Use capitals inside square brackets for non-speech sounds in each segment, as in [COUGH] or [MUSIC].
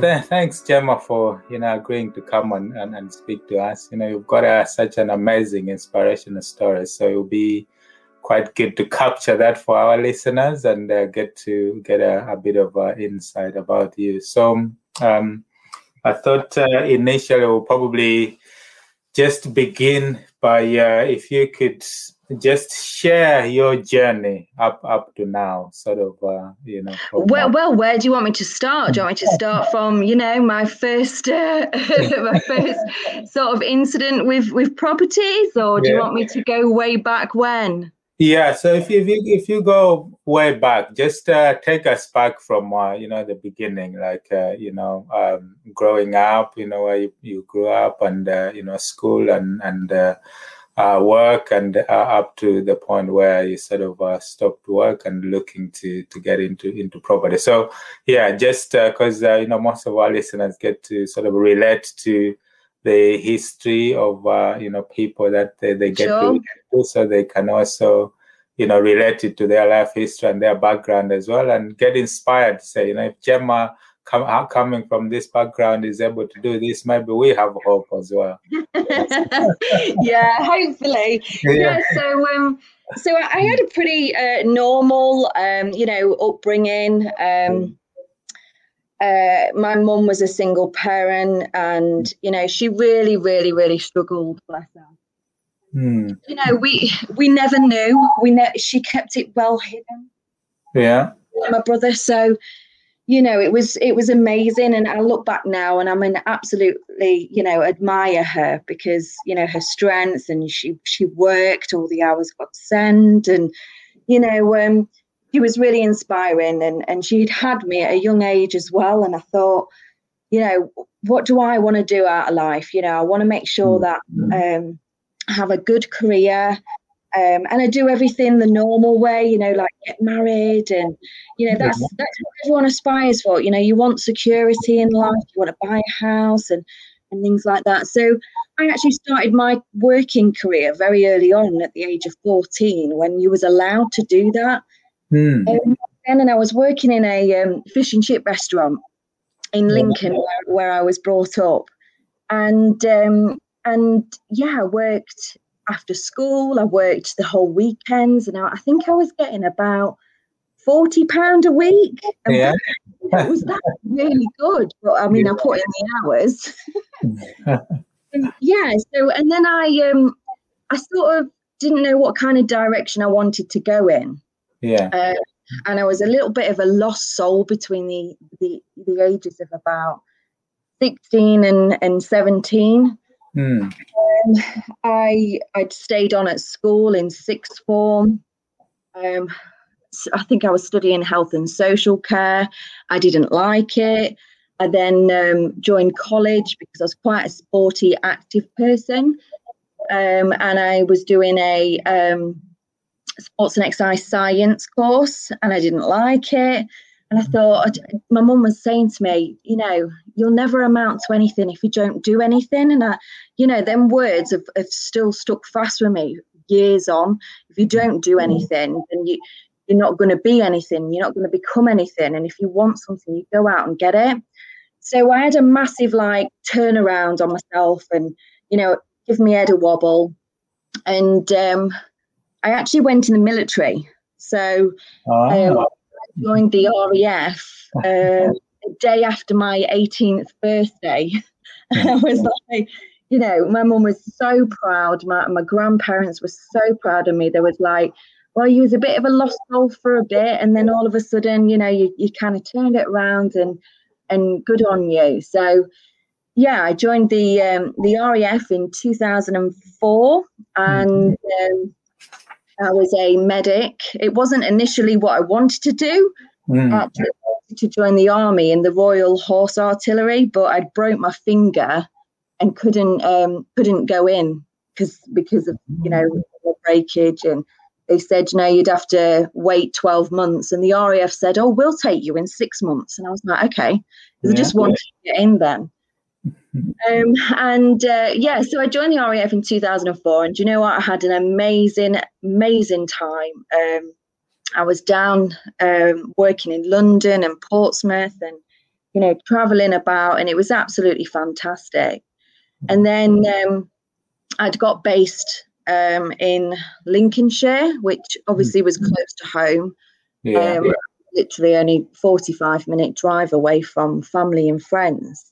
Thanks, Gemma, for you know agreeing to come and, and, and speak to us. You know, you've got a, such an amazing inspirational story, so it'll be quite good to capture that for our listeners and uh, get to get a, a bit of uh, insight about you. So, um, I thought uh, initially we'll probably just begin by uh, if you could just share your journey up up to now sort of uh, you know well well where do you want me to start? Do you want me to start from you know my first uh, [LAUGHS] my [LAUGHS] first sort of incident with with properties? Or do yeah. you want me to go way back when? Yeah so if you if you, if you go way back just uh, take us back from uh, you know the beginning like uh, you know um, growing up you know where you, you grew up and uh, you know school and and uh, work and uh, up to the point where you sort of uh, stopped work and looking to to get into into property. So yeah, just because uh, uh, you know most of our listeners get to sort of relate to the history of uh, you know people that they, they get sure. to, so they can also you know relate it to their life history and their background as well, and get inspired. Say you know if Gemma come, coming from this background is able to do this, maybe we have hope as well. [LAUGHS] yeah, hopefully. Yeah. yeah so, um, so I had a pretty uh, normal, um, you know, upbringing. Um, uh, my mum was a single parent, and you know, she really, really, really struggled. Bless her. Hmm. You know, we we never knew. We ne- she kept it well hidden. Yeah. My brother, so you know it was it was amazing. And i look back now and i mean absolutely you know admire her because you know her strength and she she worked all the hours got sent. And you know um she was really inspiring and and she'd had me at a young age as well. And i thought you know what do i want to do out of life? You know i want to make sure that um I have a good career um, and I do everything the normal way, you know, like get married, and you know that's that's what everyone aspires for. You know, you want security in life, you want to buy a house, and and things like that. So I actually started my working career very early on, at the age of fourteen, when you was allowed to do that. Hmm. Um, and I was working in a um, fish and chip restaurant in Lincoln, where, where I was brought up, and um, and yeah, I worked after school. I worked the whole weekends, and I, think I was getting about forty pound a week. And yeah, that, was that really good. But I mean, yeah. I put in the hours. [LAUGHS] yeah. So, and then I um, I sort of didn't know what kind of direction I wanted to go in. Yeah. Uh, and I was a little bit of a lost soul between the the, the ages of about 16 and, and 17. Mm. Um, I I'd stayed on at school in sixth form. Um, I think I was studying health and social care. I didn't like it. I then um, joined college because I was quite a sporty, active person, um, and I was doing a um, sports and exercise science course, and I didn't like it. And I thought, my mum was saying to me, you know, you'll never amount to anything if you don't do anything. And I, you know, them words have, have still stuck fast with me years on. If you don't do anything, then you, you're not going to be anything. You're not going to become anything. And if you want something, you go out and get it. So I had a massive like turnaround on myself and, you know, give me head a wobble. And um, I actually went in the military. So oh. um, joined the RAF uh, a day after my 18th birthday. [LAUGHS] I was like, you know, my mum was so proud. My, my grandparents were so proud of me. They was like, well, you was a bit of a lost soul for a bit, and then all of a sudden, you know, you, you kind of turned it around and and good on you. So, yeah, I joined the um, the RAF in 2004, and mm-hmm. um, I was a medic. It wasn't initially what I wanted to do. Mm. I wanted to join the army in the Royal Horse Artillery, but I broke my finger and couldn't um, couldn't go in because because of you know the breakage and they said, you know, you'd have to wait 12 months. And the RAF said, oh, we'll take you in six months. And I was like, okay. Because yeah. I just wanted to get in then. Um, and uh, yeah, so I joined the RAF in 2004. And you know what? I had an amazing, amazing time. Um, I was down um, working in London and Portsmouth and, you know, traveling about. And it was absolutely fantastic. And then um, I'd got based um, in Lincolnshire, which obviously was close to home. Yeah. Um, literally only 45 minute drive away from family and friends.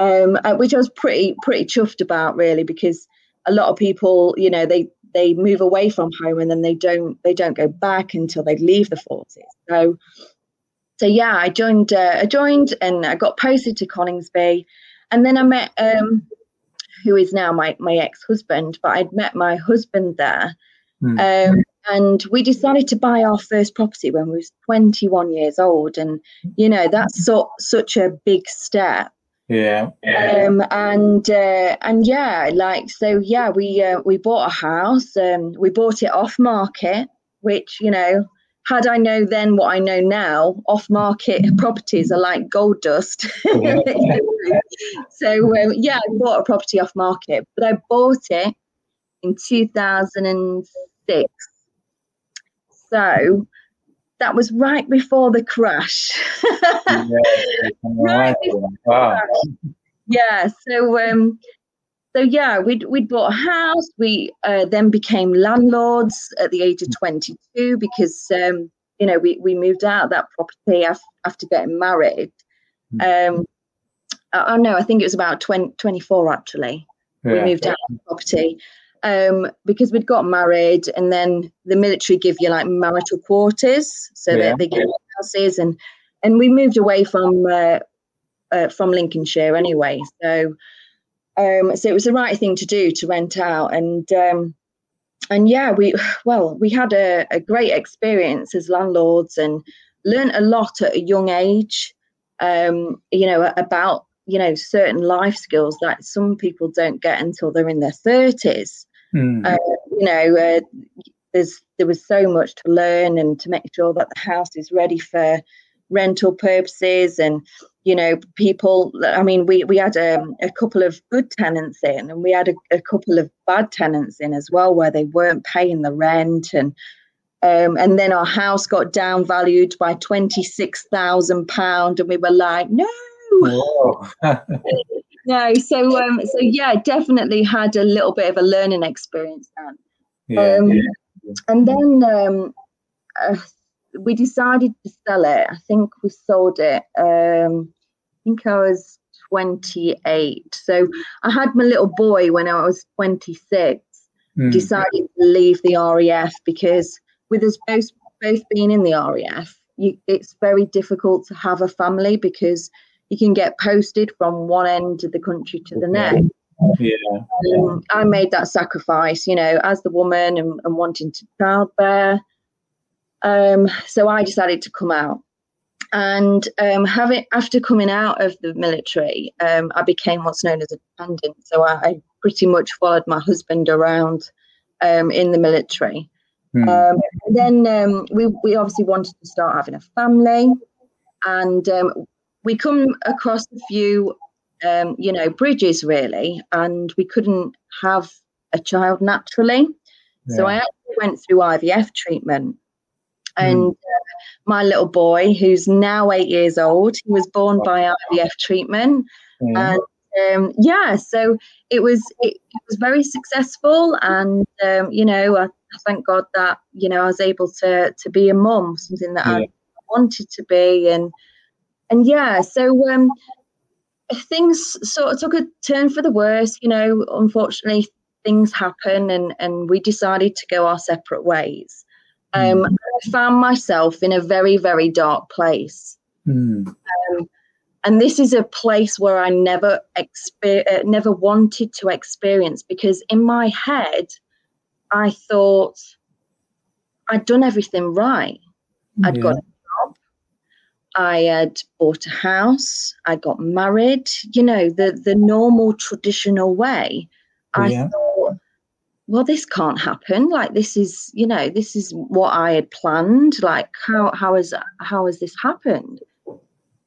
Um, uh, which I was pretty pretty chuffed about really because a lot of people, you know, they they move away from home and then they don't they don't go back until they leave the forces. So so yeah, I joined uh, I joined and I got posted to Coningsby, and then I met um, who is now my, my ex-husband, but I'd met my husband there. Mm. Um, and we decided to buy our first property when we was 21 years old. And, you know, that's so, such a big step. Yeah. Um, and uh, and yeah, like so, yeah, we uh, we bought a house. Um, we bought it off market, which you know had I know then what I know now, off market properties are like gold dust. [LAUGHS] so, um, yeah, I bought a property off market, but I bought it in 2006. So, that was right before the crash. yeah, [LAUGHS] right wow. yeah, so um, so yeah, we'd we'd bought a house. We uh, then became landlords at the age of 22 because um, you know we we moved out of that property after, after getting married. Hmm. Um, I, I know I think it was about 20, 24 actually. Yeah. We moved out of the property um, because we'd got married, and then the military give you like marital quarters, so yeah. that they give you houses, and and we moved away from uh, uh, from Lincolnshire anyway. So um, so it was the right thing to do to rent out, and um, and yeah, we [SIGHS] well we had a, a great experience as landlords and learned a lot at a young age. Um, you know about you know certain life skills that some people don't get until they're in their thirties. Mm. Uh, you know, uh, there's there was so much to learn and to make sure that the house is ready for rental purposes and you know people i mean we we had a, um, a couple of good tenants in and we had a, a, couple of bad tenants in as well where they weren't paying the rent and um, and then our house got downvalued by 26,000 pound and we were like no [LAUGHS] no so um so yeah definitely had a little bit of a learning experience then yeah, um, yeah. and then um uh, we decided to sell it. I think we sold it. Um, I think I was 28. So I had my little boy when I was 26. Mm. Decided to leave the RAF because with us both both being in the RAF, you, it's very difficult to have a family because you can get posted from one end of the country to the next. Yeah. Um, I made that sacrifice, you know, as the woman and, and wanting to childbear. Um, so I decided to come out. And um, having after coming out of the military, um, I became what's known as a dependent. So I, I pretty much followed my husband around um, in the military. Mm. then um, we we obviously wanted to start having a family, and um, we come across a few, you know, bridges really, and we couldn't have a child naturally. Yeah. So I actually went through IVF treatment and mm. uh, my little boy, who's now eight years old, he was born by IVF treatment. Mm. And um, yeah, so it was it, it was very successful, and um, you know, I, I, thank God that you know I was able to to be a mum, something that yeah. I wanted to be, and and yeah, so um, things sort of took a turn for the worse. You know, unfortunately, things happen, and and we decided to go our separate ways. Um, mm. I found myself in a very, very dark place. Mm. Um, and this is a place where I never exper- uh, never wanted to experience because in my head, I thought I'd done everything right. I'd yeah. got. I had bought a house. I got married. You know, the the normal traditional way. I yeah. thought well, this can't happen. Like this is, you know, this is what I had planned. Like how how has how has this happened?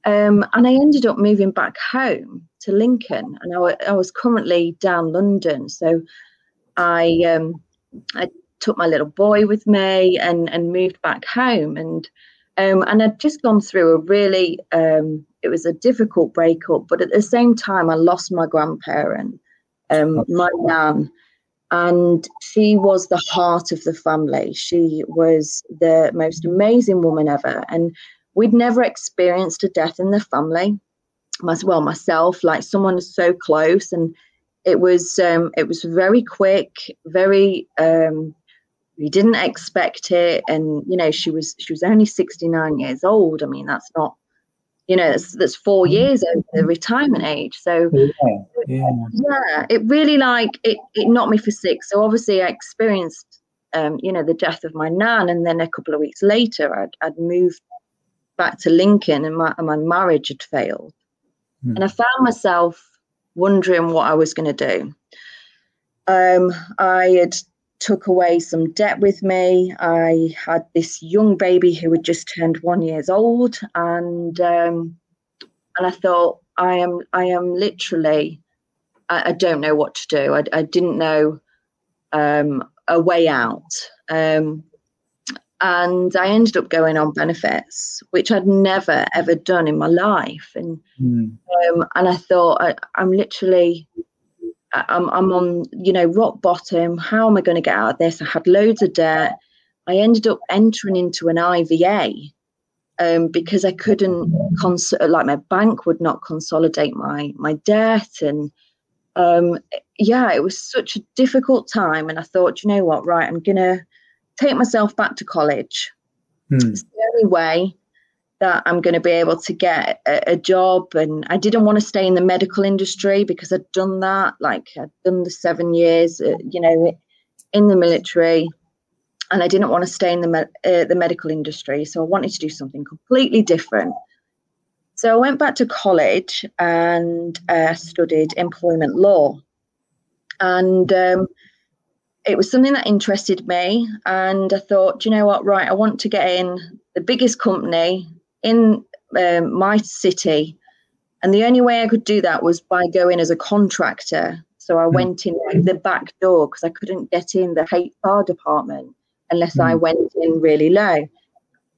Um, and I ended up moving back home to Lincoln, and I, I was currently down London. So I um, I took my little boy with me and and moved back home, and um, and I'd just gone through a really um, it was a difficult breakup, but at the same time I lost my grandparent, um, my nan, and she was the heart of the family. She was the most amazing woman ever, and we'd never experienced a death in the family. Well, myself, like someone so close, and it was um, it was very quick, very. We didn't expect it, and you know, she was she was only sixty nine years old. I mean, that's not you know that's, that's four mm-hmm. years over the retirement age so yeah, yeah. yeah it really like it, it knocked me for six so obviously i experienced um, you know the death of my nan and then a couple of weeks later i'd, I'd moved back to lincoln and my, and my marriage had failed mm. and i found myself wondering what i was going to do um, i had took away some debt with me. I had this young baby who had just turned one years old, and um, and I thought I am I am literally I, I don't know what to do. I, I didn't know um, a way out. Um, and I ended up going on benefits, which I'd never ever done in my life. And mm. um, and I thought I, am literally I'm, I'm on, you know, rock bottom. How am I going to get out of this? I had loads of debt. I ended up entering into an IVA um, because I couldn't, cons- like my bank would not consolidate my my debt, and um, yeah, it was such a difficult time. And I thought, you know what, right, I'm gonna take myself back to college. Hmm. It's the only way that I'm going to be able to get a, a, job. And I didn't want to stay in the medical industry because I'd done that. Like I'd done the seven years, uh, you know, in the military, and I didn't want to stay in the me- uh, the medical industry. So I wanted to do something completely different. So I went back to college and uh, studied employment law, and um, it was something that interested me. And I thought, you know what, right, I want to get in the biggest company in um, my city. And the only way I could do that was by going as a contractor. So I mm. went in the back door because I couldn't get in the HR department unless mm. I hmm. went in really low.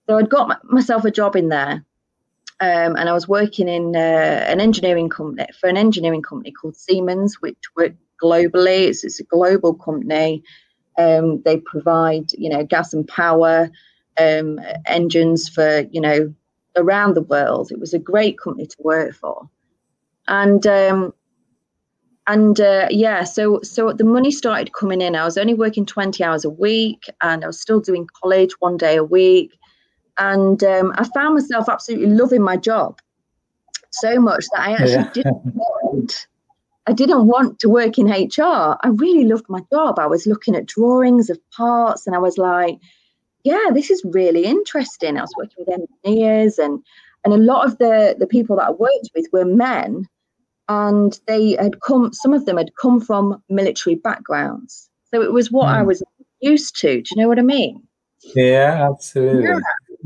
So I'd got myself a job in there. Um, and I was working in uh, an engineering company for an engineering company called Siemens, which worked globally. It's, it's a global company. Um, they provide, you know, gas and power um, engines for, you know, around the world. It was a great company to work for, and um, and uh, yeah, so so the money started coming in. I was only working twenty hours a week, and I was still doing college one day a week, and um, I found myself absolutely loving my job so much that I actually yeah. didn't want. I didn't want to work in HR. I really loved my job. I was looking at drawings of parts, and I was like, yeah, this is really interesting. I was working with engineers and and a lot of the the people that I worked with were men and they had come some of them had come from military backgrounds. So it was what mm. I hmm. was used to. Do you know what I mean? Yeah, absolutely. Yeah.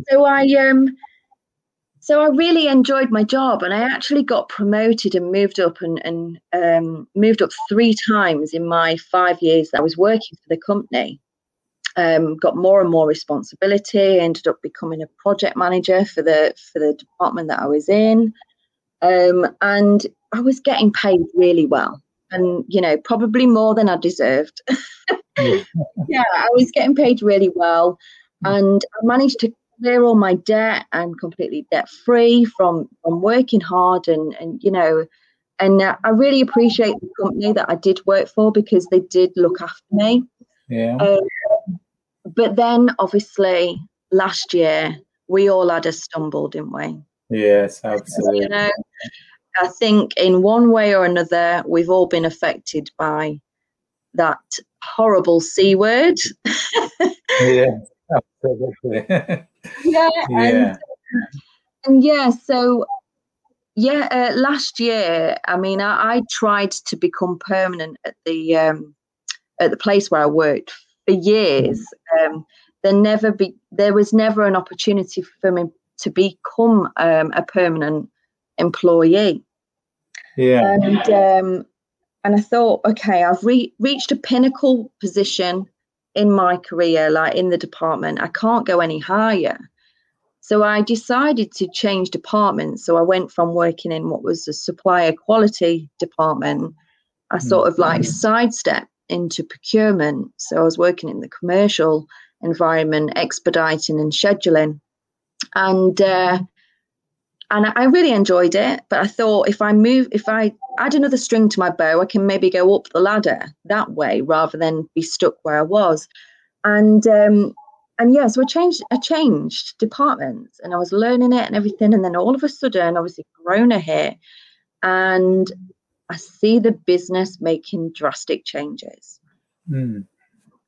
So I um so I really enjoyed my job and I actually got promoted and moved up and, and um, moved up three times in my five years that I was working for the company um, got more and more responsibility. Ended up becoming a project manager for the for the department that I was in, um, and I was getting paid really well, and you know probably more than I deserved. [LAUGHS] yeah. I was getting paid really well, and I managed to clear all my debt and completely debt free from from working hard and and you know and I really appreciate the company that I did work for because they did look after me. Yeah. Um, but then obviously last year we all had a stumble, didn't we? Yes, absolutely. You know, I think in one way or another we've all been affected by that horrible C word. yeah, [LAUGHS] absolutely. yeah, [LAUGHS] yeah. And, and yeah, so yeah, uh, last year, I mean, I, I, tried to become permanent at the um, at the place where I worked for years, um, there never be there was never an opportunity for me to become um, a permanent employee. Yeah. And um, and I thought, okay, I've re- reached a pinnacle position in my career, like in the department. I can't go any higher. So I decided to change departments. So I went from working in what was the supplier quality department. I sort of like mm-hmm. sidestep into procurement. So I was working in the commercial environment, expediting and scheduling. And uh, and I really enjoyed it. But I thought if I move, if I add another string to my bow, I can maybe go up the ladder that way rather than be stuck where I was. And um, and yeah, so I changed. I changed departments, and I was learning it and everything. And then all of a sudden, obviously, Corona hit, and I see the business making drastic changes. Mm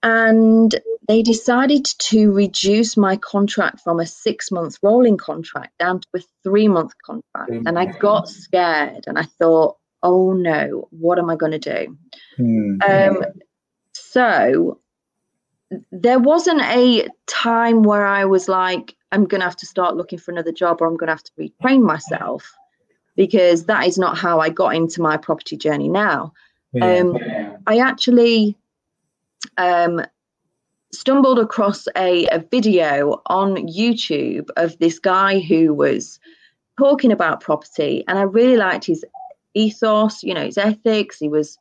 and they decided to reduce my contract from a six month rolling contract down to a three month contract. And I got scared and I thought, oh no, what am I going to do? Mm. Um, so there wasn't a time where I was like, I'm going to have to start looking for another job or I'm going to have to retrain myself because that is not how I got into my property journey now. Yeah. Um, I actually um, stumbled across a, a video on YouTube of this guy who was talking about property, and I really liked his ethos, you know, his ethics. He was,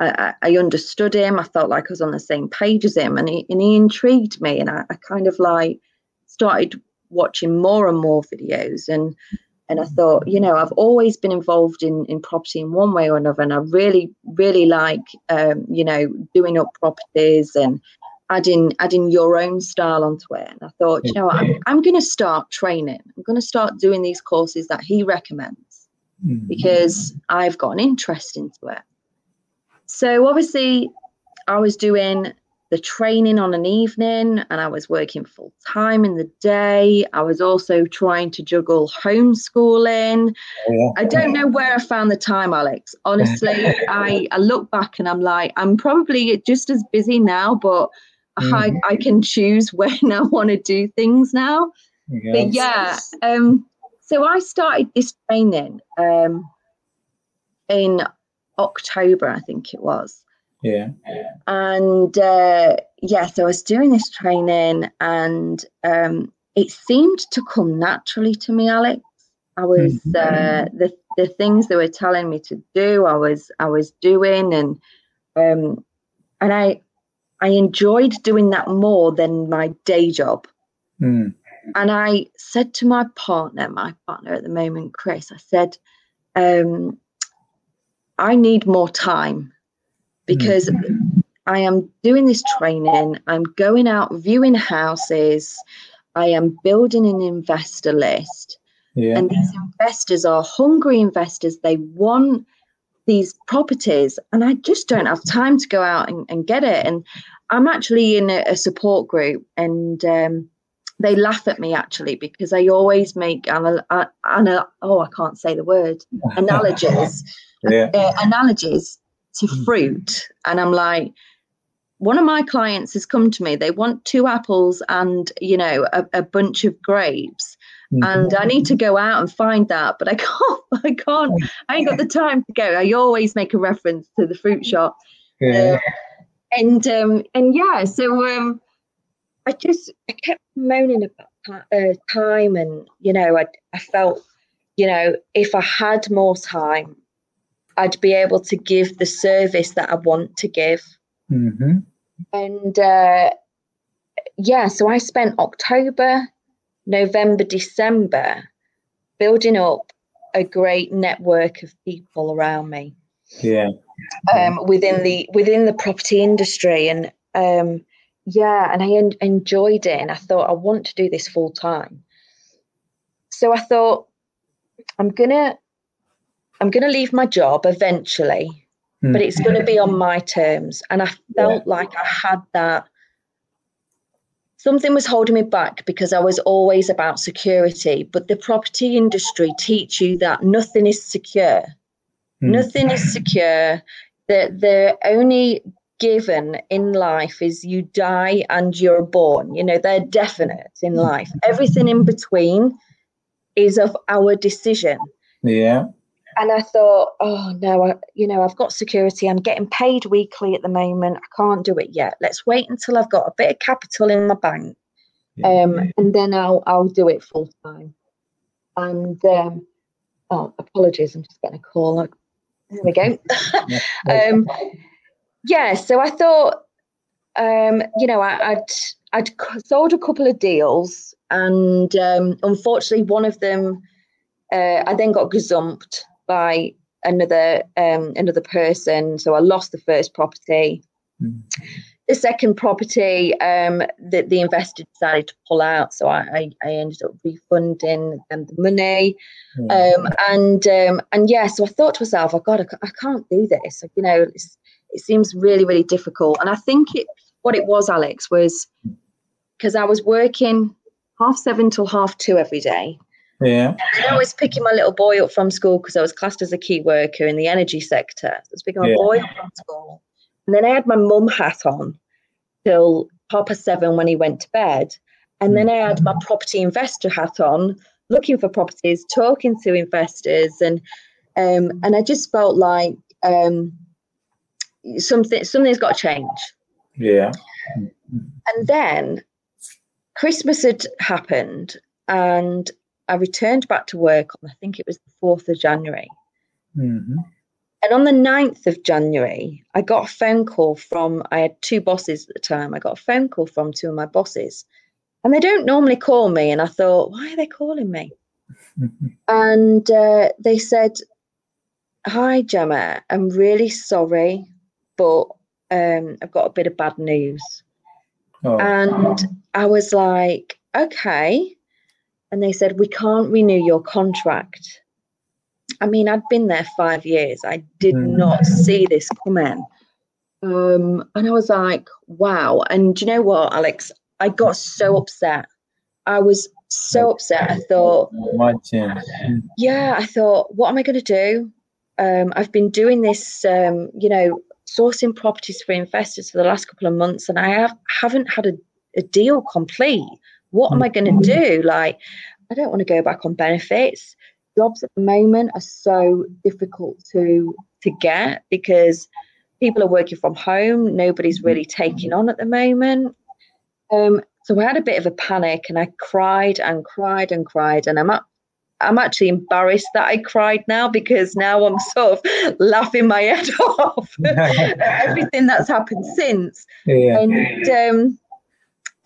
I, I understood him. I felt like I was on the same page as him, and he, and he intrigued me. And I, I kind of like started watching more and more videos. And and I thought, you know, I've always been involved in in property in one way or another, and I really, really like, um, you know, doing up properties and adding adding your own style onto it. And I thought, you know, I'm, I'm going to start training. I'm going to start doing these courses that he recommends mm-hmm. because I've got an interest into it. So obviously, I was doing the training on an evening and I was working full time in the day. I was also trying to juggle homeschooling. Oh, yeah. I don't know where I found the time, Alex. Honestly, [LAUGHS] I, I look back and I'm like, I'm probably just as busy now, but mm. I, mm-hmm. I can choose [LAUGHS] when I want to do things now. But yeah, um, so I started this training um, in October, I think it was. Yeah. And uh, yeah, so I was doing this training and um, it seemed to come naturally to me, Alex. I was mm-hmm. uh, the the things they were telling me to do. I was I was doing, and um, and I I enjoyed doing that more than my day job. Mm. And I said to my partner, my partner at the moment, Chris, I said, um, I need more time because mm. I am doing this training, I'm going out viewing houses, I am building an investor list. Yeah. And these investors are hungry investors. They want these properties, and I just don't have time to go out and, and get it. And I'm actually in a, a support group, and um, they laugh at me actually because I always make anal- anal- oh I can't say the word [LAUGHS] analogies yeah. uh, analogies to mm. fruit. And I'm like, one of my clients has come to me. They want two apples and, you know, a, a bunch of grapes. Mm-hmm. And I need to go out and find that, but I [LAUGHS] can't. I can't. I ain't got the time to go. I always make a reference to the fruit shop. Yeah. Uh, and um, and yeah, so um, I just I kept moaning about uh, time, and you know, I I felt, you know, if I had more time, I'd be able to give the service that I want to give. Mm-hmm. And uh, yeah, so I spent October, November, December building up a great network of people around me. Yeah. Um, within the within the property industry, and um, yeah, and I en- enjoyed it, and I thought I want to do this full time. So I thought I'm gonna I'm going to leave my job eventually, mm. but it's going to be on my terms. And I felt yeah. like I had that. Something was holding me back because I was always about security, but the property industry teach you that nothing is secure. Mm. Nothing is secure. The the only given in life is you die and you're born. You know, they're definite in life. Everything in between is of our decision. Yeah. And I thought, oh no, I, you know, I've got security. I'm getting paid weekly at the moment. I can't do it yet. Let's wait until I've got a bit of capital in my bank, um, and then I'll I'll do it full time. And um, oh, apologies, I'm just getting a call. There we go. [LAUGHS] [LAUGHS] um, yeah, so I thought, um, you know, I, would I'd sold a couple of deals, and um, unfortunately, one of them, uh, I then got gazumped by another um, another person, so I lost the first property. Mm. The second property, um, that the investor decided to pull out, so I, I, I ended up refunding them the money, mm. um, and um, and yeah, so I thought to myself, "Oh God, I, I can't do this." You know, it seems really really difficult, and I think it what it was, Alex, was because I was working half seven till half two every day. Yeah. And I was picking my little boy up from school because I was classed as a key worker in the energy sector. I was picking my yeah. boy up from school. And then I had my mum hat on till half past seven when he went to bed. And then I had my property investor hat on, looking for properties, talking to investors, and um, and I just felt like um, something something's got to change. Yeah. And then Christmas had happened, and I returned back to work on, I think it was the 4th of January. Mm-hmm. And on the 9th of January, I got a phone call from, I had two bosses at the time. I got a phone call from two of my bosses. And they don't normally call me. And I thought, why are they calling me? [LAUGHS] and uh, they said, Hi, Gemma, I'm really sorry, but um, I've got a bit of bad news. Oh. And I was like, okay and they said, We can't renew your contract. I mean, I'd been there five years. I did mm. not see this coming. Um, and I was like, wow. And you know what, Alex? I got so upset. I was so upset. I thought, yeah, I thought, what am I going to do? Um, I've been doing this, um, you know, sourcing properties for investors for the last couple of months, and I have, haven't had a, a deal complete what am I going to mm-hmm. do? Like, I don't want to go back on benefits. Jobs at the moment are so difficult to to get because people are working from home. Nobody's really taking on at the moment. Um, so I had a bit of a panic and I cried and cried and cried. And I'm up, I'm actually embarrassed that I cried now because now I'm [LAUGHS] sort of laughing my head [LAUGHS] off [LAUGHS] everything that's happened since. Yeah. And um,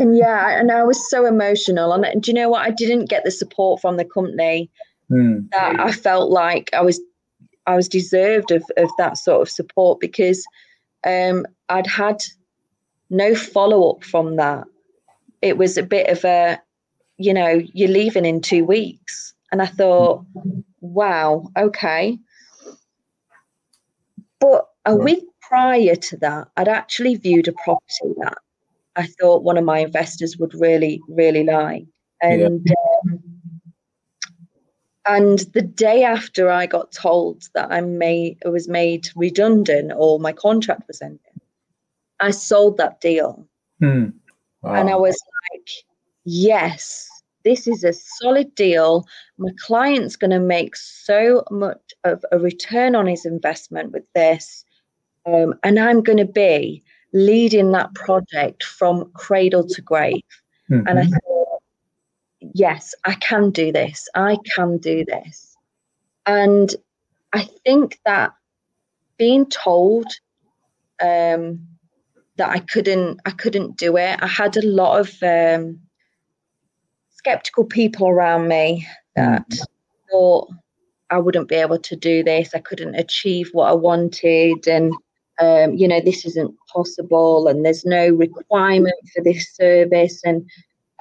and yeah, and I was so emotional. And do you know what? I didn't get the support from the company mm. that I felt like I was I was deserved of, of that sort of support because um, I'd had no follow up from that. It was a bit of a, you know, you're leaving in two weeks. And I thought, wow, okay. But a week prior to that, I'd actually viewed a property that I thought one of my investors would really, really like. And yeah. um, and the day after I got told that I made was made redundant or my contract was ending, I sold that deal. Hmm. Wow. And I was like, yes, this is a solid deal. My client's going to make so much of a return on his investment with this. Um, and I'm going to be leading that project from cradle to grave. Mm-hmm. And I thought, yes, I can do this. I can do this. And I think that being told um, that I couldn't, I couldn't do it. I had a lot of um, skeptical people around me that mm-hmm. thought I wouldn't be able to do this. I couldn't achieve what I wanted, and um, you know, this isn't possible and there's no requirement for this service. And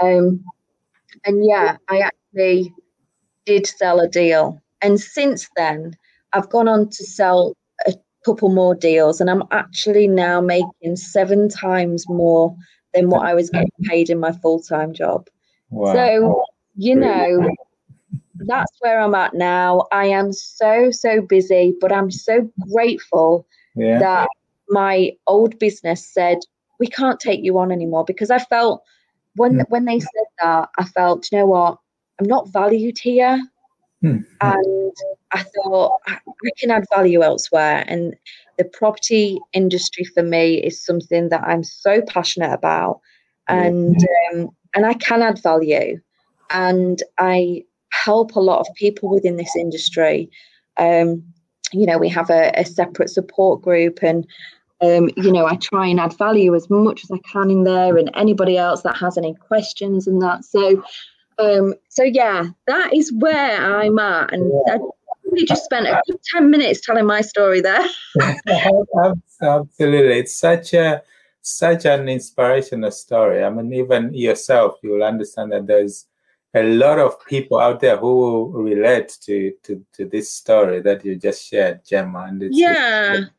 um, and yeah, I actually did sell a deal. And since then, I've gone on to sell a couple more deals, and I'm actually now making seven times more than what I was getting paid in my full time job. Wow. So, you know, that's where I'm at now. I am so, so busy, but I'm so grateful yeah. that my old business said we can't take you on anymore because I felt when mm. when they said that I felt you know what? I'm not valued here. Mm. and I thought I can add value elsewhere. And the property industry for me is something that I'm so passionate about. And um, and I can add value. And I help a lot of people within this industry. Um, you know we have a, a separate support group and um, you know, I try and add value as much as I can in there, and anybody else that has any questions and that. So, um, so yeah, that is where I'm at, and yeah. I just spent a good ten minutes telling my story there. [LAUGHS] Absolutely, it's such a such an inspirational story. I mean, even yourself, you will understand that there's a lot of people out there who relate to to, to this story that you just shared, Gemma. And it's, yeah. It's,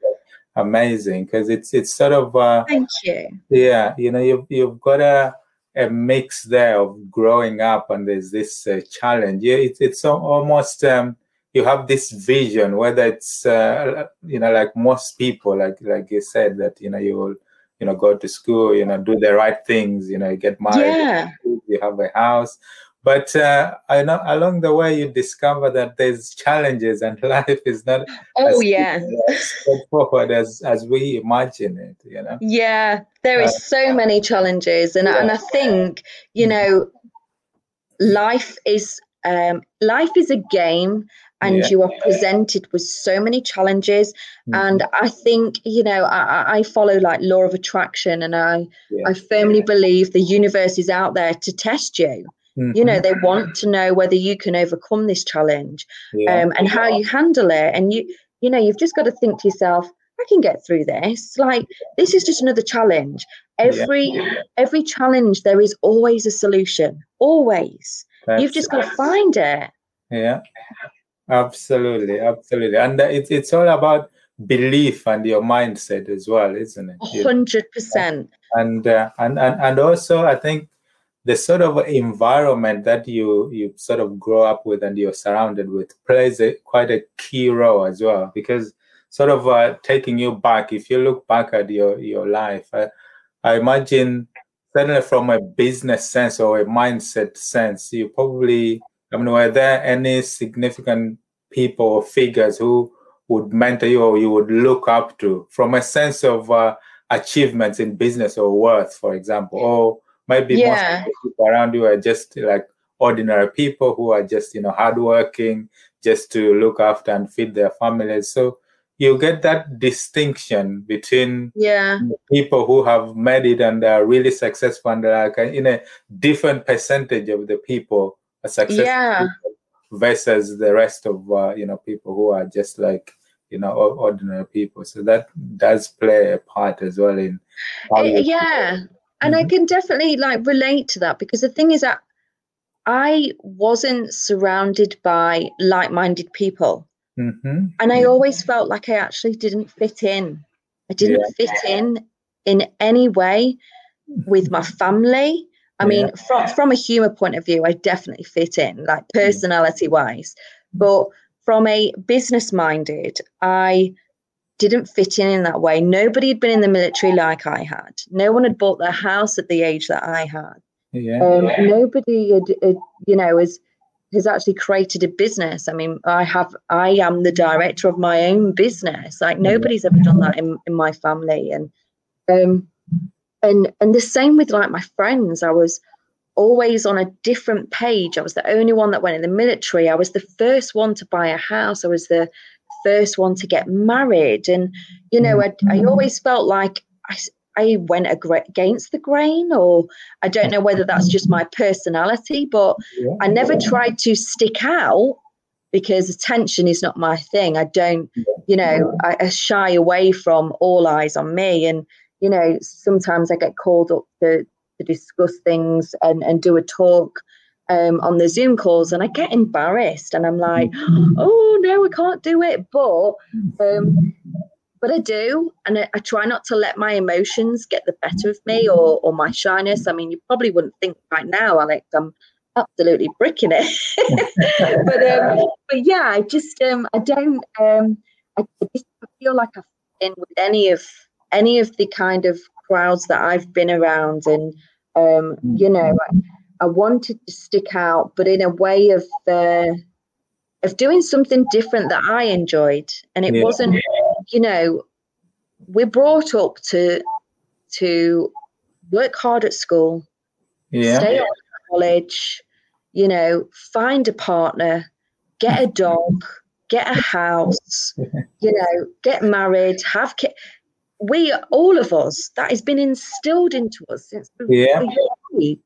amazing because it's it's sort of uh, thank you. Yeah, you know, you've you've got a a mix there of growing up and there's this uh, challenge. Yeah, it's it's almost um, you have this vision, whether it's uh, you know like most people, like like you said that you know you will you know go to school, you know do the right things, you know you get married, yeah. you have a house, but uh, I know along the way you discover that there's challenges and [LAUGHS] life is not oh yeah straightforward as as we imagine it you know yeah there is uh, so many challenges and, yeah. and i think you mm. know life is um, life is a game and yeah. you are presented with so many challenges mm-hmm. and i think you know I, I, follow like law of attraction and i yeah. i firmly believe the universe is out there to test you Mm-hmm. You know, they want to know whether you can overcome this challenge yeah. um, and how you handle it. And you, you know, you've just got to think to yourself, I can get through this. Like this is just another challenge. Every yeah. every challenge, there is always a solution. Always. That's, you've just got to find it. Yeah. Absolutely, absolutely. And it's it's all about belief and your mindset as well, isn't it? hundred percent. And uh, and and and also, I think the sort of environment that you you sort of grow up with and you're surrounded with plays a, quite a key role as well because sort of uh, taking you back if you look back at your your life I, I imagine certainly from a business sense or a mindset sense you probably i mean were there any significant people or figures who would mentor you or you would look up to from a sense of uh, achievements in business or worth for example or Maybe yeah. most people around you are just like ordinary people who are just, you know, hardworking, just to look after and feed their families. So you get that distinction between yeah people who have made it and are really successful and like in a different percentage of the people are successful yeah. versus the rest of uh, you know people who are just like you know ordinary people so that does play a part as well in eh, yeah and mm-hmm. I can definitely like relate to that because the thing is that I wasn't surrounded by like-minded people, mm-hmm. and I always felt like I actually didn't fit in. I didn't yeah. fit in in any way with my family. I yeah. mean, from from a humor point of view, I definitely fit in, like mm. personality wise. But from a business minded, I didn't fit in in that way. Nobody had been in the military like I had. No one had bought their house at the age that I had. Yeah. Um, yeah. Nobody had, had, you know, has has actually created a business. I mean, I have, I am the director of my own business. Like nobody's ever done that in, in my family, and um, and and the same with like my friends. I was always on a different page. I was the only one that went in the military. I was the first one to buy a house. I was the first one to get married. And, you know, I, I always felt like I, I went against the grain, or I don't know whether that's just my personality, but I never tried to stick out because attention is not my thing. I don't, you know, I, I, shy away from all eyes on me. And, you know, sometimes I get called up to, to discuss things and, and do a talk um, on the Zoom calls and I get embarrassed and I'm like, oh no, I can't do it. But um, but I do, and I, I, try not to let my emotions get the better of me or or my shyness. I mean, you probably wouldn't think right now, Alex, I'm absolutely bricking it. [LAUGHS] but um, but yeah, I just um, I don't um, I, I just feel like I fit in with any of any of the kind of crowds that I've been around, and um, you know, I, I, wanted to stick out, but in a way of uh, of doing something different that I enjoyed, and it yeah. wasn't, you know, we're brought up to to work hard at school, yeah. stay on college, you know, find a partner, get a dog, get a house, [LAUGHS] you know, get married, have kids. We, all of us, that has been instilled into us since we yeah. were age.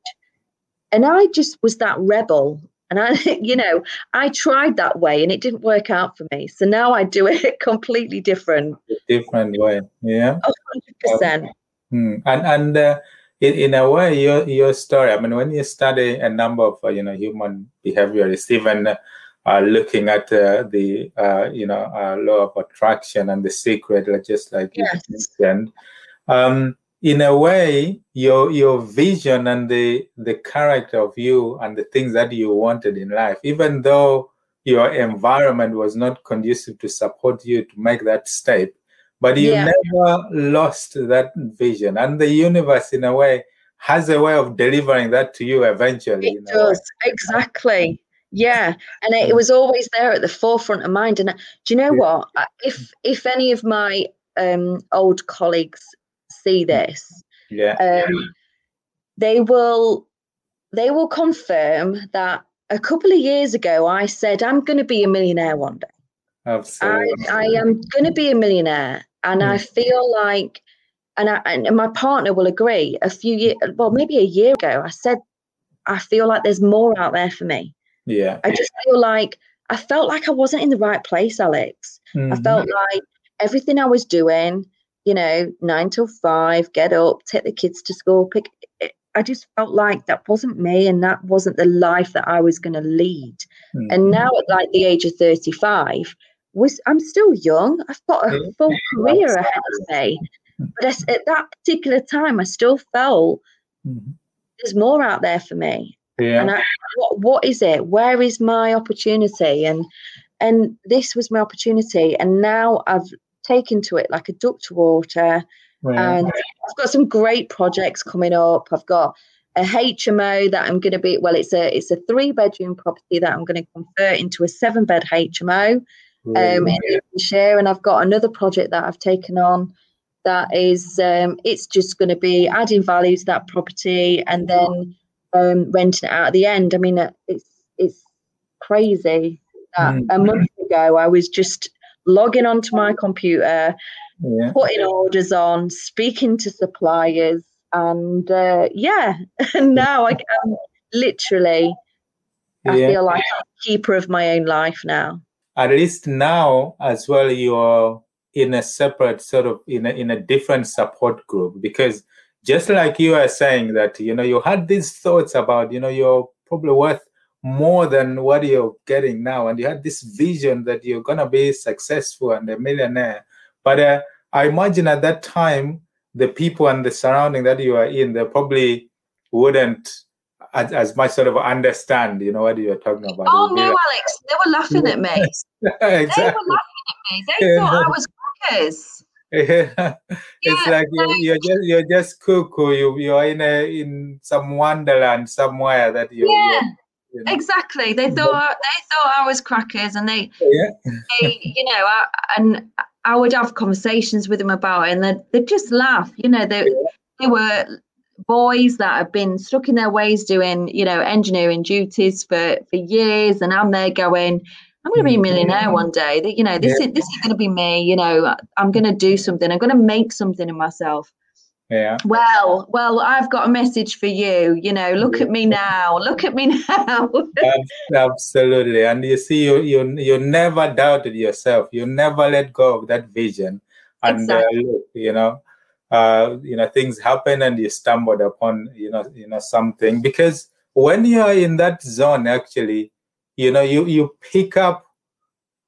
And I just was that rebel. And I, [LAUGHS] you know, I tried that way and it didn't work out for me. So now I do it [LAUGHS] completely different. Different way. Yeah. 100%. Hmm. And, and, uh, in, in a way, your your story. I mean, when you study a number of uh, you know human behaviorists, even uh, looking at uh, the uh, you know uh, law of attraction and the secret, just like yes. you mentioned, um, in a way, your your vision and the the character of you and the things that you wanted in life, even though your environment was not conducive to support you to make that step but you yeah. never lost that vision. And the universe in a way has a way of delivering that to you eventually it does. Exactly. Yeah. And it, was always there at the forefront of mind. And uh, do you know yeah. what? If if any of my um, old colleagues see this yeah um, they will they will confirm that a couple of years ago i said i'm going to be a millionaire one day Absolutely. I, I am going to be a millionaire. And mm. I feel like, and, I, and my partner will agree, a few years, well, maybe a year ago, I said, I feel like there's more out there for me. Yeah. I just feel like I felt like I wasn't in the right place, Alex. Mm-hmm. I felt like everything I was doing, you know, nine till five, get up, take the kids to school, pick. I just felt like that wasn't me and that wasn't the life that I was going to lead. Mm-hmm. And now at like the age of 35, was I'm still young. I've got a full career ahead of me. But at that particular time, I still felt mm-hmm. there's more out there for me. Yeah. And I, what, what is it? Where is my opportunity? And and this was my opportunity. And now I've taken to it like a duck to water. And I've got some great projects coming up. I've got a HMO that I'm going to be well, it's a it's a three bedroom property that I'm going to convert into a seven bed HMO um, in Lincolnshire, and I've got another project that I've taken on that is um, it's just going to be adding value to that property and then um, renting it out at the end. I mean, uh, it's it's crazy that mm. a month ago I was just logging onto my computer, yeah. putting orders on, speaking to suppliers, and uh, yeah, [LAUGHS] and now I am literally. I yeah. feel like I'm keeper of my own life now at least now as well you're in a separate sort of in a, in a different support group because just like you are saying that you know you had these thoughts about you know you're probably worth more than what you're getting now and you had this vision that you're going to be successful and a millionaire but uh, i imagine at that time the people and the surrounding that you are in they probably wouldn't as, as much sort of understand, you know, what you're talking about. Oh no, like, Alex, they were laughing at me. exactly. [LAUGHS] They were laughing at me. They yeah. thought I was crackers. [LAUGHS] Yeah. it's like you're, you're just you're just cuckoo. You you're in a in some wonderland somewhere that you. Yeah. You Exactly. They thought they thought I was crackers, and they, oh, yeah. they you know, I, and I would have conversations with them about it, and they'd, they'd just laugh. You know, they yeah. they were boys that have been stuck in their ways doing, you know, engineering duties for for years, and I'm there going, I'm going to be a mm-hmm. millionaire one day. That you know, this is this is going to be me. You know, I'm going to do something. I'm going to make something of myself. Yeah. Well, well, I've got a message for you. You know, look at me now. Look at me [LAUGHS] now. Absolutely, and you see, you you you never doubted yourself. You never let go of that vision. And exactly. uh, look, you know, uh, you know things happen and you stumbled upon you know you know something because when you are in that zone actually you know you you pick up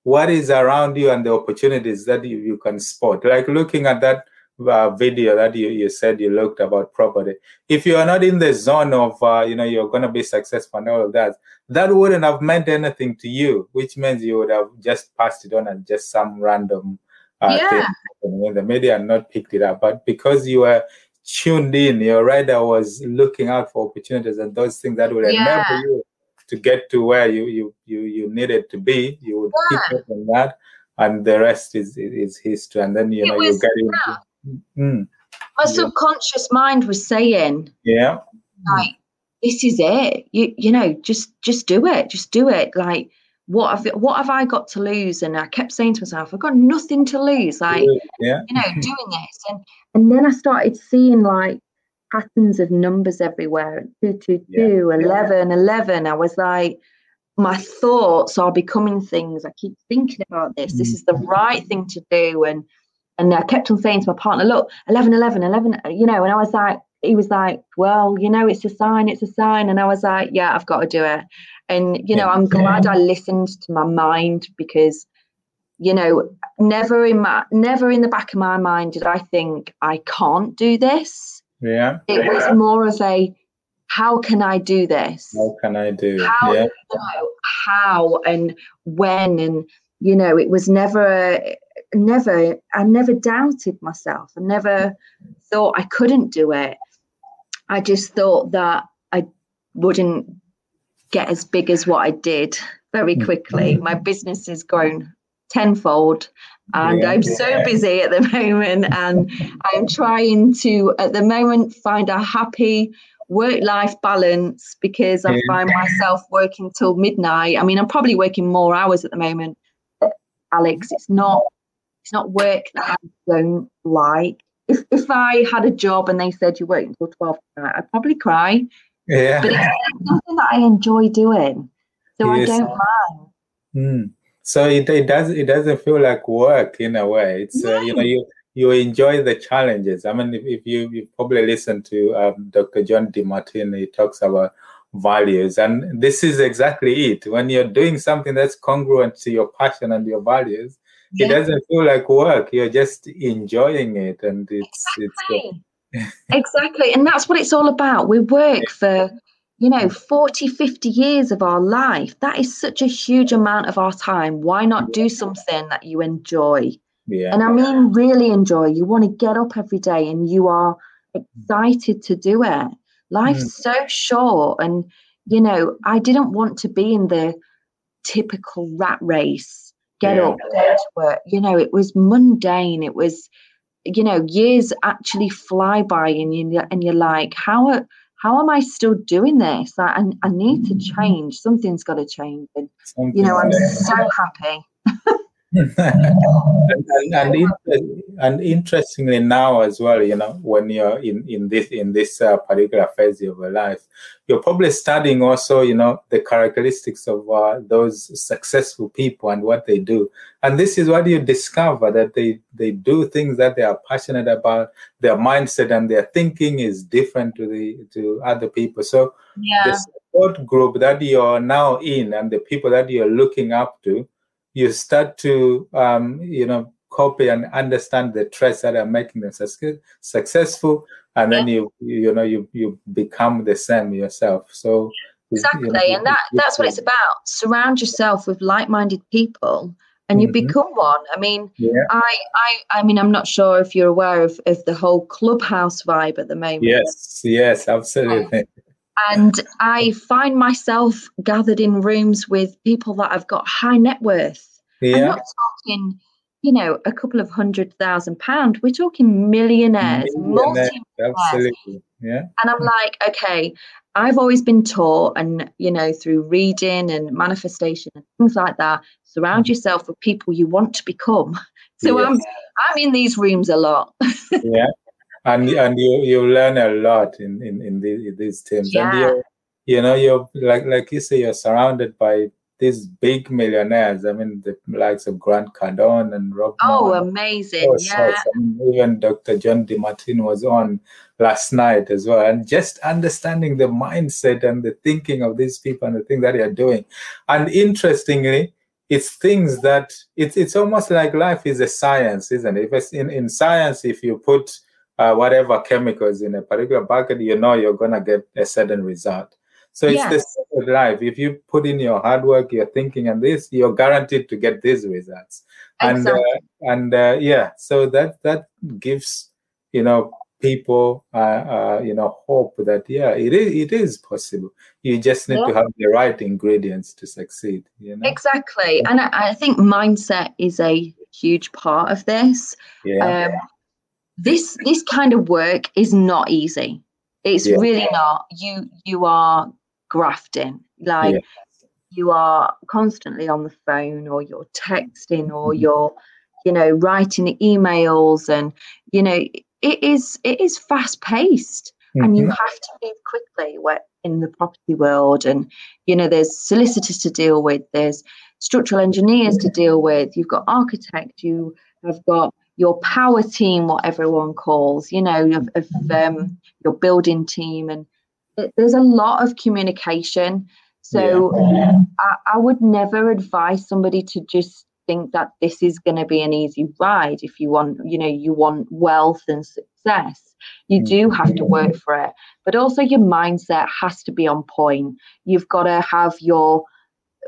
what is around you and the opportunities that you, you can spot like looking at that uh, video that you, you said you looked about property if you are not in the zone of uh, you know you're going to be successful and all of that that wouldn't have meant anything to you which means you would have just passed it on as just some random Uh, yeah. The media and not picked it up, but because you were tuned in, your radar was looking out for opportunities and those things that would enable yeah. you to get to where you you you, you needed to be. You would yeah. pick up on that, and the rest is is history. And then you it know was, you get into. Mm, my yeah. subconscious mind was saying, "Yeah, like this is it. You you know, just just do it. Just do it. Like." what have what have I got to lose? And I kept saying to myself, I've got nothing to lose. Like, yeah. you know, [LAUGHS] doing this. And and then I started seeing like patterns of numbers everywhere. Two, two, two, yeah. 11, 11. I was like, my thoughts are becoming things. I keep thinking about this. This is the mm. right thing to do. And and I kept on saying to my partner, look, 11, 11, 11, you know, and I was like, he was like, well, you know, it's a sign, it's a sign. And I was like, yeah, I've got to do it. And, you know, I'm glad I listened to my mind because, you know, never in my, never in the back of my mind did I think I can't do this. Yeah. It yeah. was more of a, how can I do this? How can I do? How, yeah. You know, how and when and you know, it was never, never. I never doubted myself. I never thought I couldn't do it. I just thought that I wouldn't get as big as what I did very mm. quickly. My business has grown tenfold and yeah, I'm yeah. so busy at the [LAUGHS] moment and I'm trying to at the moment find a happy work life balance because I find myself working till midnight. I mean I'm probably working more hours at the moment. Alex, it's not it's not work that I don't like. If if I had a job and they said you're working until 12 tonight, I'd probably cry yeah. But it's something that I enjoy doing. So yes. I don't mind. Mm. So it, it does it doesn't feel like work in a way. It's uh, you know you you enjoy the challenges. I mean, if, if you you probably listen to um, Dr. John Demartini, he talks about values, and this is exactly it. When you're doing something that's congruent to your passion and your values, yeah. it doesn't feel like work. You're just enjoying it, and it's exactly. it's [LAUGHS] exactly. And that's what it's all about. We work for, you know, 40, 50 years of our life. That is such a huge amount of our time. Why not do something that you enjoy? Yeah. And I mean, really enjoy. You want to get up every day and you are excited to do it. Life's mm. so short. And, you know, I didn't want to be in the typical rat race, get yeah. up, go to work. You know, it was mundane. It was, you know years actually fly by and you and you're like how are, how am I still doing this? I, I need to mm-hmm. change. Something's got to change. And, you know, I'm so happy. [LAUGHS] and, and, and, interestingly now as well you know when you're in in this in this uh, particular phase of your life you're probably studying also you know the characteristics of uh, those successful people and what they do. And this is what you discover that they they do things that they are passionate about. Their mindset and their thinking is different to the to other people. So yeah. the support group that you're now in and the people that you're looking up to you start to um, you know copy and understand the traits that are making them su- successful and then you you know you you become the same yourself. So exactly you know, and that that's what it's about. Surround yourself with like-minded people and you mm-hmm. become one. I mean yeah. i i i mean i'm not sure if you're aware of, of the whole clubhouse vibe at the moment. Yes yes absolutely and I find myself gathered in rooms with people that have got high net worth. Yeah. I'm not talking, you know, a couple of hundred thousand pounds. We're talking millionaires, millionaires Absolutely. Yeah. And I'm like, okay, I've always been taught, and you know, through reading and manifestation and things like that, surround mm. yourself with people you want to become. [LAUGHS] So yes. I'm I'm in these rooms a lot. [LAUGHS] yeah and and you you learn a lot in in in, the, in these teams yeah. and you you know you're like like you say you're surrounded by these big millionaires. I mean, the likes of Grant Cardone and Rob. Oh, amazing! Oh, yeah. I mean, even Dr. John Demartini was on last night as well, and just understanding the mindset and the thinking of these people and the things that they are doing. And interestingly, it's things that it's it's almost like life is a science, isn't it? If it's in in science, if you put uh, whatever chemicals in a particular bucket, you know you're going to get a certain result. So it's the same life. If you put in your hard work, your thinking, and this, you're guaranteed to get these results. Exactly. And uh, and uh, yeah, so that that gives you know people uh, uh, you know hope that yeah it is it is possible you just need yeah. to have the right ingredients to succeed you know exactly and I, I, think mindset is a huge part of this yeah. Um, this this kind of work is not easy it's yeah. really not you you are grafting like yeah. you are constantly on the phone or you're texting or mm-hmm. you're you know writing emails and you know it is it is fast paced mm-hmm. and you mm-hmm. have to move quickly What in the property world and you know there's solicitors to deal with there's structural engineers to deal with you've got architect you have got your power team what everyone calls you know of, of um, your building team. And it, there's a lot of communication. So yeah. I, I would never advise somebody to just think that this is going to be an easy ride if you want you know you want wealth and success. You do have to work for it. But also your mindset has to be on point. You've got to have your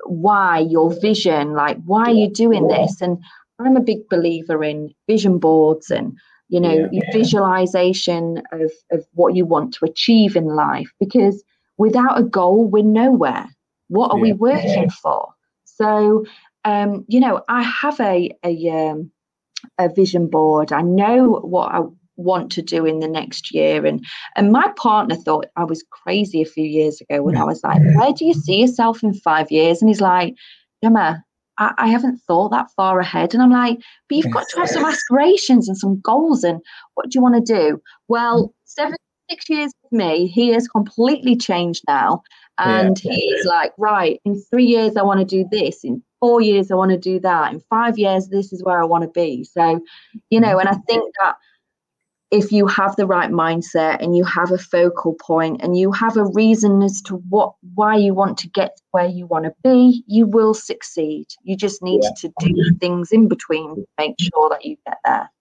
why your vision like why are you doing this? And i'm a big believer in vision boards and you know yeah. visualization of, of what you want to achieve in life because without a goal we're nowhere what are yeah. we working for so um, you know, I have a a, um, a vision board. I know what I want to do in the next year, and and my partner thought I was crazy a few years ago when I was like, "Where do you see yourself in five years?" And he's like, "Emma." I, I haven't thought that far ahead. And I'm like, but you've got to have some [LAUGHS] aspirations and some goals. And what do you want to do? Well, mm. seven, six years with me, he has completely changed now. And yeah. he's like, right, in three years, I want to do this. In four years, I want to do that. In five years, this is where I want to be. So, you know, mm. and I think that if you have the right mindset and you have a focal point and you have a reason as to what why you want to get where you want to be you will succeed. You just need yeah. to do things in between to make sure that you get there.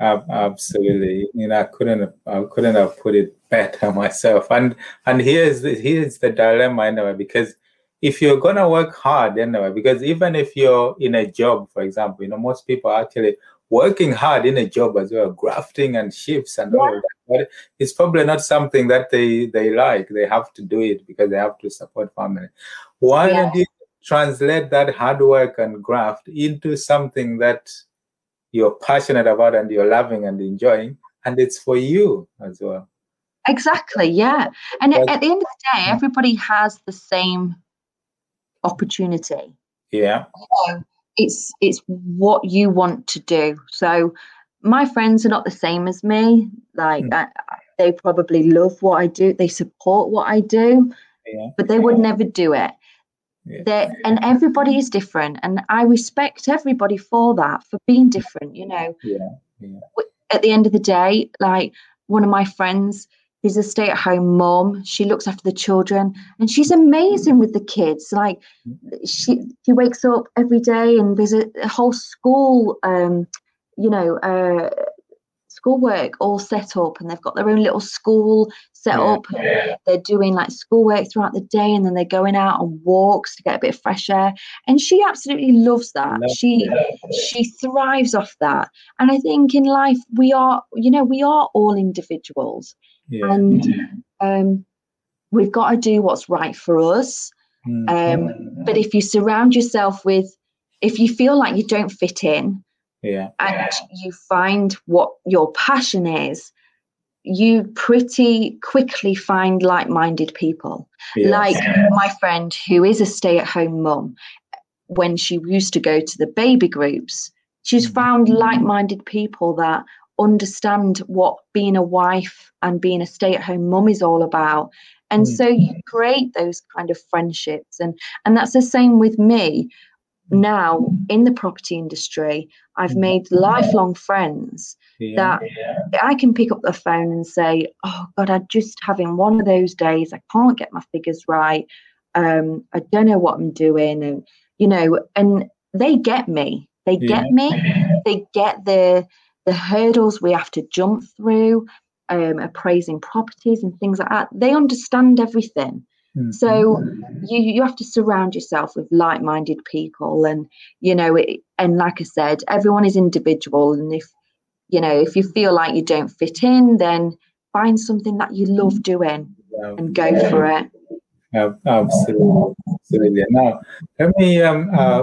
Absolutely. You know i couldn't have, i couldn't have put it better [LAUGHS] myself. And and here's the here's the dilemma anyway because if you're gonna work hard anyway, because even if you're in a job, for example, you know, most people actually working hard in a job as well, grafting and shifts and all that. But it's probably not something that they they like. They have to do it because they have to support family. Why yeah. don't you translate that hard work and graft into something that you're passionate about and you're loving and enjoying, and it's for you as well. Exactly, yeah. And at the end of the day, mm. everybody has the same opportunity. Yeah. It's it's what you want to do. So my friends are not the same as me. Like mm. I, they probably love what I do. They support what I do, yeah. but they would never do it. Yeah. and everybody is different, and I respect everybody for that, for being different. You know. Yeah. yeah. At the end of the day, like one of my friends, She's a stay at home mom. She looks after the children and she's amazing with the kids. Like she she wakes up every day and there's a, a whole school um, you know, uh schoolwork all set up and they've got their own little school set yeah. up. They're doing like schoolwork throughout the day and then they're going out on walks to get a bit of fresh air. And she absolutely loves that. Love she that. she thrives off that. And I think in life we are, you know, we are all individuals. Yeah. And um, we've got to do what's right for us. Mm-hmm. Um, but if you surround yourself with, if you feel like you don't fit in, yeah. and you find what your passion is, you pretty quickly find like-minded people. Yes. Like my friend who is a stay-at-home mum, when she used to go to the baby groups, she's mm. found like-minded people that understand what being a wife and being a stay-at-home mum is all about and mm. so you create those kind of friendships and and that's the same with me now in the property industry i've mm. made lifelong friends yeah. that yeah. i can pick up the phone and say oh god i'm just having one of those days i can't get my figures right um, i don't know what i'm doing and you know and they get me they get yeah. me they get the the hurdles we have to jump through, um, appraising properties and things like that. They understand everything. Mm-hmm. So you you have to surround yourself with like-minded people, and you know, it, and like I said, everyone is individual, and if you know if you feel like you don't fit in, then find something that you love doing yeah. and go for it. Yeah, absolutely, absolutely. Now, let me um, uh,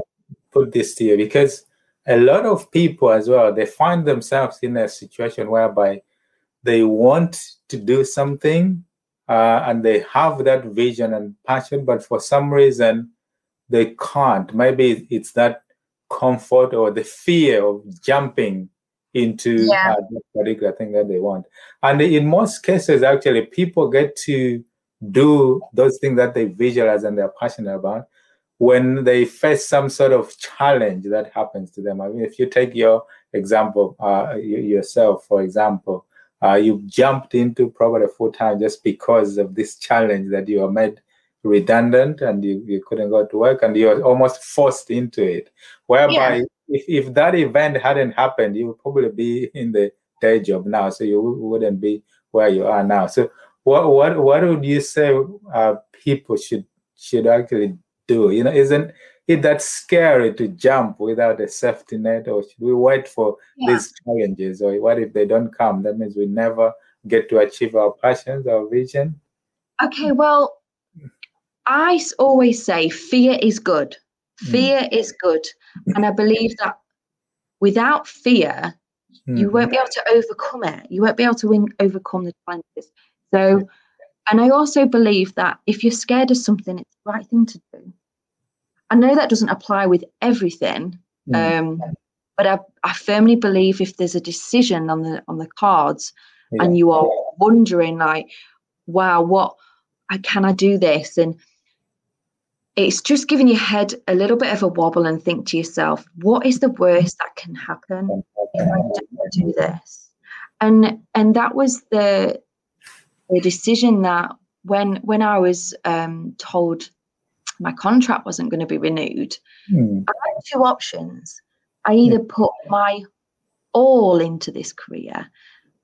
put this to you because a lot of people as well they find themselves in a situation whereby they want to do something uh, and they have that vision and passion, but for some reason they can't. Maybe it's that comfort or the fear of jumping into yeah. uh, that particular thing that they want. And in most cases, actually, people get to do those things that they visualize and they're passionate about when they face some sort of challenge that happens to them. I mean, if you take your example, uh, yourself, for example, uh, you jumped into probably full time just because of this challenge that you were made redundant and you, you couldn't go to work and you were almost forced into it. Whereby, yeah. if, if that event hadn't happened, you would probably be in the day job now, so you wouldn't be where you are now. So, what what what would you say uh, people should should actually do? You know, isn't it that scary to jump without a safety net, or should we wait for yeah. these challenges? Or what if they don't come? That means we never get to achieve our passions, our vision. Okay, well, I always say fear is good. Hmm. Fear mm. is good. And I believe that without fear, mm. you hmm. won't be able to overcome it. You won't be able to win, overcome the challenges. So, and I also believe that if you're scared of something, it's the right thing to do. I know that doesn't apply with everything, mm. um, but I, I, firmly believe if there's a decision on the on the cards, yeah. and you are wondering like, wow, what can I do this? And it's just giving your head a little bit of a wobble and think to yourself, what is the worst that can happen if I don't do this? And and that was the the decision that when when I was um, told my contract wasn't going to be renewed, hmm. I had two options. I either put my all into this career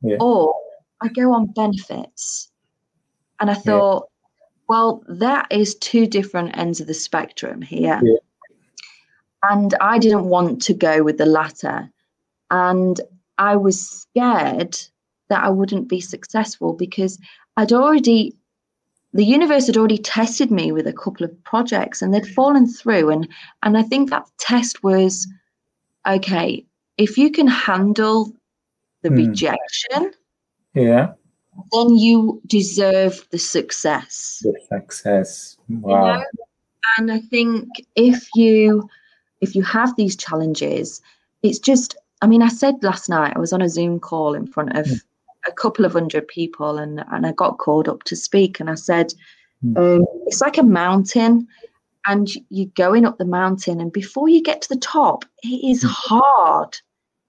yeah. or I go on benefits. And I thought, yeah. well, that is two different ends of the spectrum here. Yeah. And I didn't want to go with the latter. And I was scared that I wouldn't be successful because I'd already the universe had already tested me with a couple of projects and they'd fallen through. And and i think that test was okay if you can handle the mm. rejection yeah. then you deserve the success. The success. Wow. you know? and i think if you if you have these challenges it's just i mean i said last night i was on a zoom call in front of mm a couple of hundred people and, and I got called up to speak and I said, mm. um, it's like a mountain and you're going up the mountain and before you get to the top, it is hmm. hard.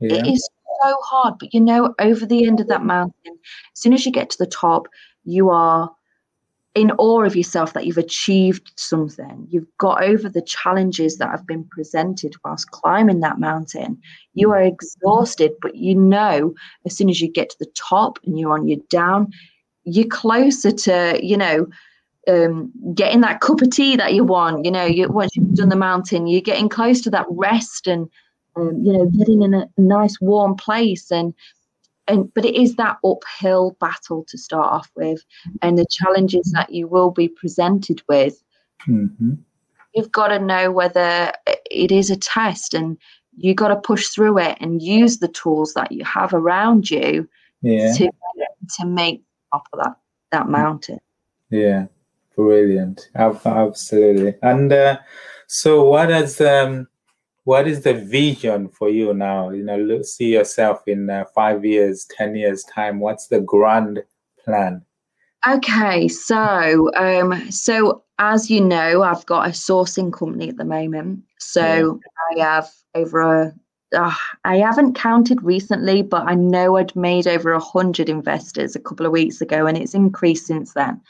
Yeah. It is so hard, but you know, over the end of that mountain, as soon as you get to the top, you are in awe of yourself that you've achieved something. You've got over the challenges that have been presented whilst climbing that mountain. You are exhausted, but you know as soon as you get to the top and you're on your down, you're closer to, you know, um, getting that cup of tea that you want. You know, you, once you've done the mountain, you're getting close to that rest and, um, you know, getting in a nice warm place and and but it is that uphill battle to start off with and the challenges that you will be presented with. Mm-hmm. you've got to know whether it is a test and you've got to push through it and use the tools that you have around you yeah. to to make up of that that mountain. Yeah. Brilliant. Absolutely. And uh, so what has um what is the vision for you now? You know, look, see yourself in uh, five years, 10 years time. What's the grand plan? Okay, so um, so as you know, I've got a sourcing company at the moment. So yeah. I have over a uh, I haven't counted recently, but I know I'd made over a hundred investors a couple of weeks ago, and it's increased since then.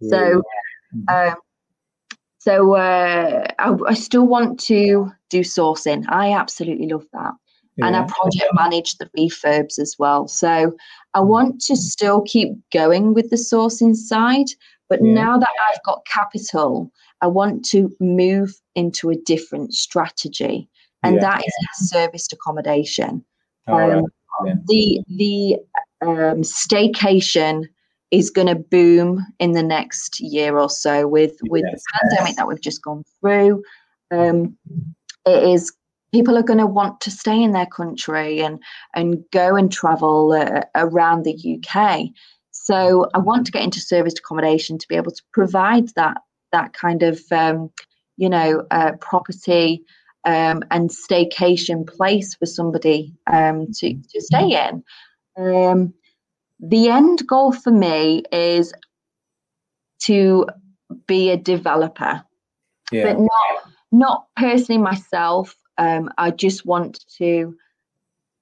Yeah. So, um, so uh, I, I, still want to do sourcing. I absolutely love that. Yeah. And I project manage the refurbs as well. So I want to still keep going with the sourcing side, But yeah. now that I've got capital, I want to move into a different strategy, and yeah. that is serviced accommodation. Um, right. The the um, staycation is going to boom in the next year or so with with yes. the pandemic that we've just gone through. Um, it is people are going to want to stay in their country and and go and travel uh, around the UK. So I want to get into serviced accommodation to be able to provide that that kind of um, you know uh, property um, and staycation place for somebody um, to to stay in. The end goal for me is to be a developer, yeah. but not not personally myself. Um, I just want to.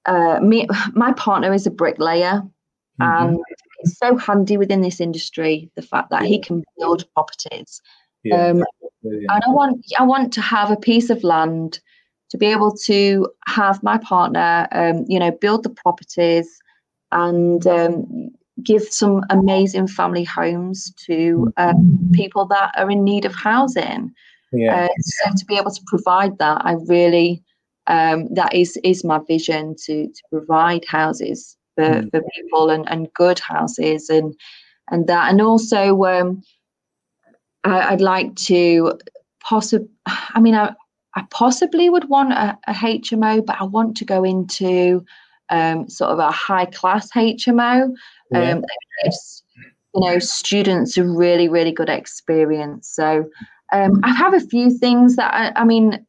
Uh, me, my partner is a bricklayer, mm-hmm. and it's so handy within this industry the fact that he can build properties. Yeah. Um, and I want I want to have a piece of land to be able to have my partner, um, you know, build the properties and um, give some amazing family homes to um, people that are in need of housing. Yeah. Uh, so to be able to provide that, I really um, that is is my vision to to provide houses for, mm. for people and, and good houses and and that and also um, I, would like to possibly I mean I, I possibly would want a, a, HMO but I want to go into um, sort of a high class HMO yeah. um, gives you know students a really really good experience so um, I have a few things that I, I mean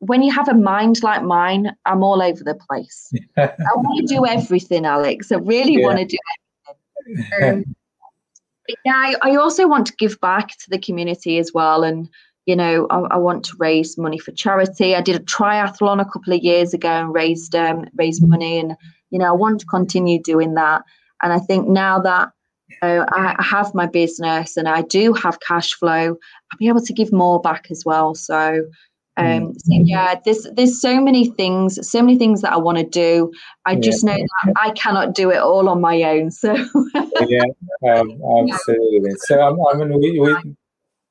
when you have a mind like mine, I'm all over the place. [LAUGHS] I want to do everything, Alex. I really yeah. want to do everything. Um, yeah, I, I, also want to give back to the community as well. And, you know, I, I, want to raise money for charity. I did a triathlon a couple of years ago and raised um, raised money. And, you know, I want to continue doing that. And I think now that uh, I have my business and I do have cash flow, I'll be able to give more back as well. So, Mm. Um, so yeah, there's there's so many things, so many things that I want to do. I just know that I cannot do it all on my own. So [LAUGHS] yeah, um, absolutely. So I mean, we, we,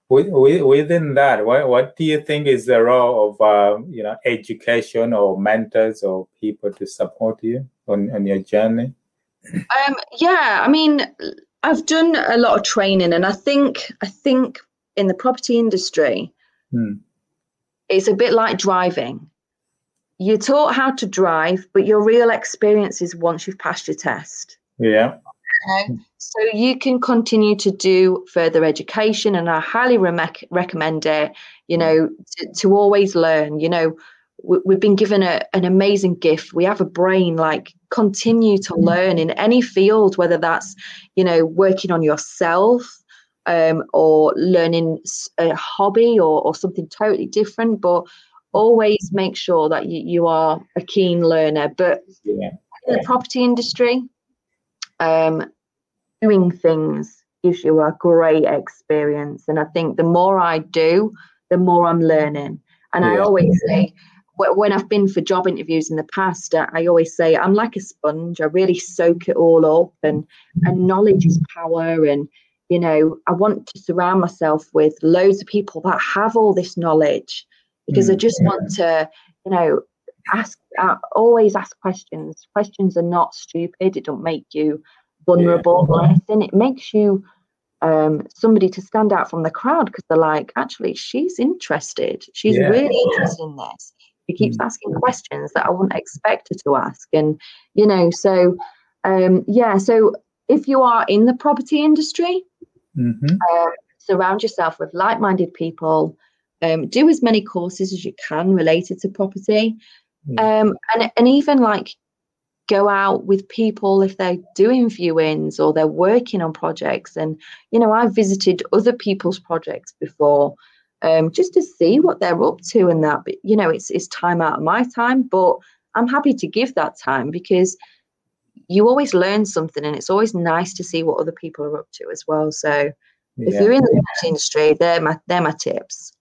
within that, what what do you think is the role of uh, you know education or mentors or people to support you on on your journey? Um, yeah, I mean, I've done a lot of training, and I think I think in the property industry. Hmm it's a bit like driving. You're taught how to drive, but your real experience is once you've passed your test. Yeah. Okay. So you can continue to do further education, and I highly re- recommend it. You know, to, to always learn. You know, we, we've been given a, an amazing gift. We have a brain. Like, continue to learn in any field, whether that's you know working on yourself, um, or learning a hobby or, or something totally different, but always make sure that you, you are a keen learner. But yeah. in the property industry, um, doing things gives you a great experience. And I think the more I do, the more I'm learning. And yeah. I always say, when I've been for job interviews in the past, I always say I'm like a sponge. I really soak it all up, and and knowledge is power. And you know i want to surround myself with loads of people that have all this knowledge because mm. i just want to you know ask uh, always ask questions questions are not stupid it don't make you vulnerable yeah. anything it makes you um, somebody to stand out from the crowd because they're like actually she's interested she's yeah. really interested in this she keeps mm. asking questions that i wouldn't expect her to ask and you know so um, yeah so if you are in the property industry Mm-hmm. Uh, surround yourself with like minded people. Um, do as many courses as you can related to property. Um, and, and even like go out with people if they're doing viewings or they're working on projects. And, you know, I've visited other people's projects before um, just to see what they're up to and that. But, you know, it's, it's time out of my time, but I'm happy to give that time because you always learn something and it's always nice to see what other people are up to as well so if you're in the industry they're my they're my tips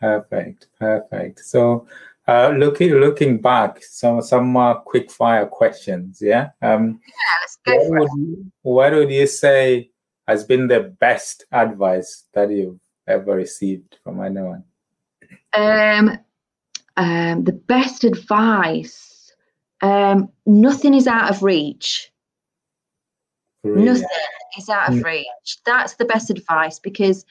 perfect perfect so uh, looking looking back some some uh, quick fire questions yeah um yeah let's go what, would you, what would you say has been the best advice that you've ever received from anyone? Um, um, the best advice. Um, nothing is out of reach. Nothing is out of mm. reach. That's the best advice because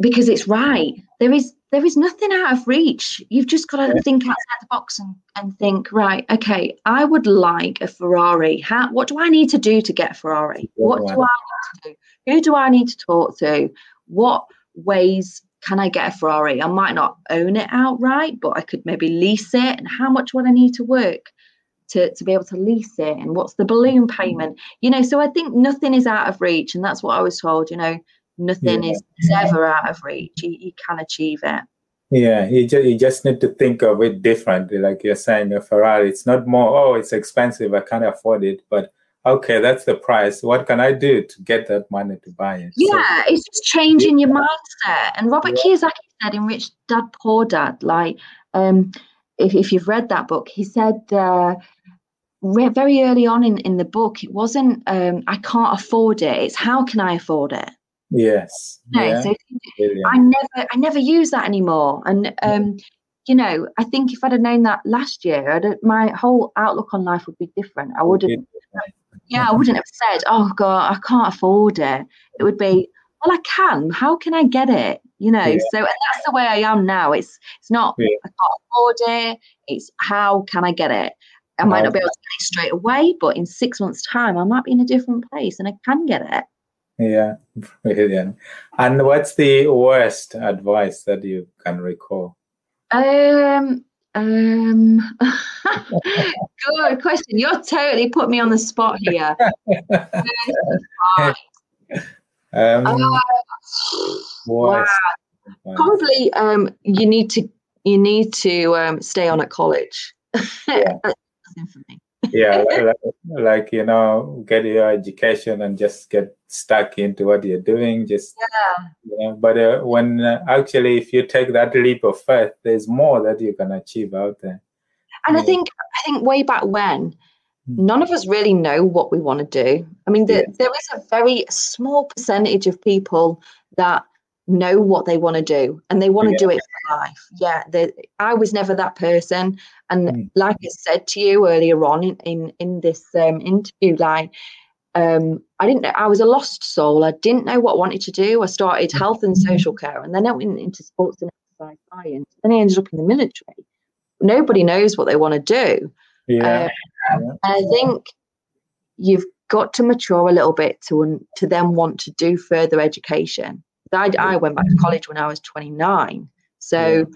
because it's right. There is there is nothing out of reach. You've just got to yeah. think outside the box and, and think, right, okay, I would like a Ferrari. How what do I need to do to get a Ferrari? What do I need to do? Who do I need to talk to? What ways can I get a Ferrari? I might not own it outright, but I could maybe lease it. And how much would I need to work to, to be able to lease it? And what's the balloon mm-hmm. payment? You know, so I think nothing is out of reach. And that's what I was told, you know, nothing yeah. is, is ever out of reach. You, you can achieve it. Yeah, you just, you just need to think of it differently. Like you're saying, a Ferrari, it's not more, oh, it's expensive, I can't afford it. But okay, that's the price. What can I do to get that money to buy it? Yeah, so, it's just changing yeah. your mindset. And Robert yeah. Kiyosaki said in Rich Dad Poor Dad, like, um, if, if you've read that book, he said uh, very early on in, in the book, it wasn't, um, I can't afford it, it's how can I afford it? Yes. No, yeah. so I never, I never use that anymore. And um, you know, I think if I'd have known that last year, I'd, my whole outlook on life would be different. I wouldn't, yeah, I wouldn't have said, "Oh God, I can't afford it." It would be, "Well, I can. How can I get it?" You know. Yeah. So that's the way I am now. It's it's not. I can't afford it. It's how can I get it? I might not be able to get it straight away, but in six months' time, I might be in a different place and I can get it. Yeah, [LAUGHS] brilliant. And what's the worst advice that you can recall? Um, um, [LAUGHS] good question. You're totally put me on the spot here. [LAUGHS] um, uh, wow. Probably, um, you need to you need to um, stay on at college. Yeah. Yeah, like, like, you know, get your education and just get stuck into what you're doing. Just yeah. You know, but uh, when uh, actually, if you take that leap of faith, there's more that you can achieve out there. And yeah. I think I think way back when, hmm. none of us really know what we want to do. I mean, the, yeah. there is a very small percentage of people that know what they want to do and they want to yeah. do it for life. Yeah, I was never that person. And mm. like I said to you earlier on in in, in this um, interview, like um, I didn't know I was a lost soul. I didn't know what I wanted to do. I started mm. health and social care, and then I went into sports and exercise science. Then I ended up in the military. Nobody knows what they want to do. Yeah. Um, I think you've got to mature a little bit to to then want to do further education. I, I went back to college when I was 29. So,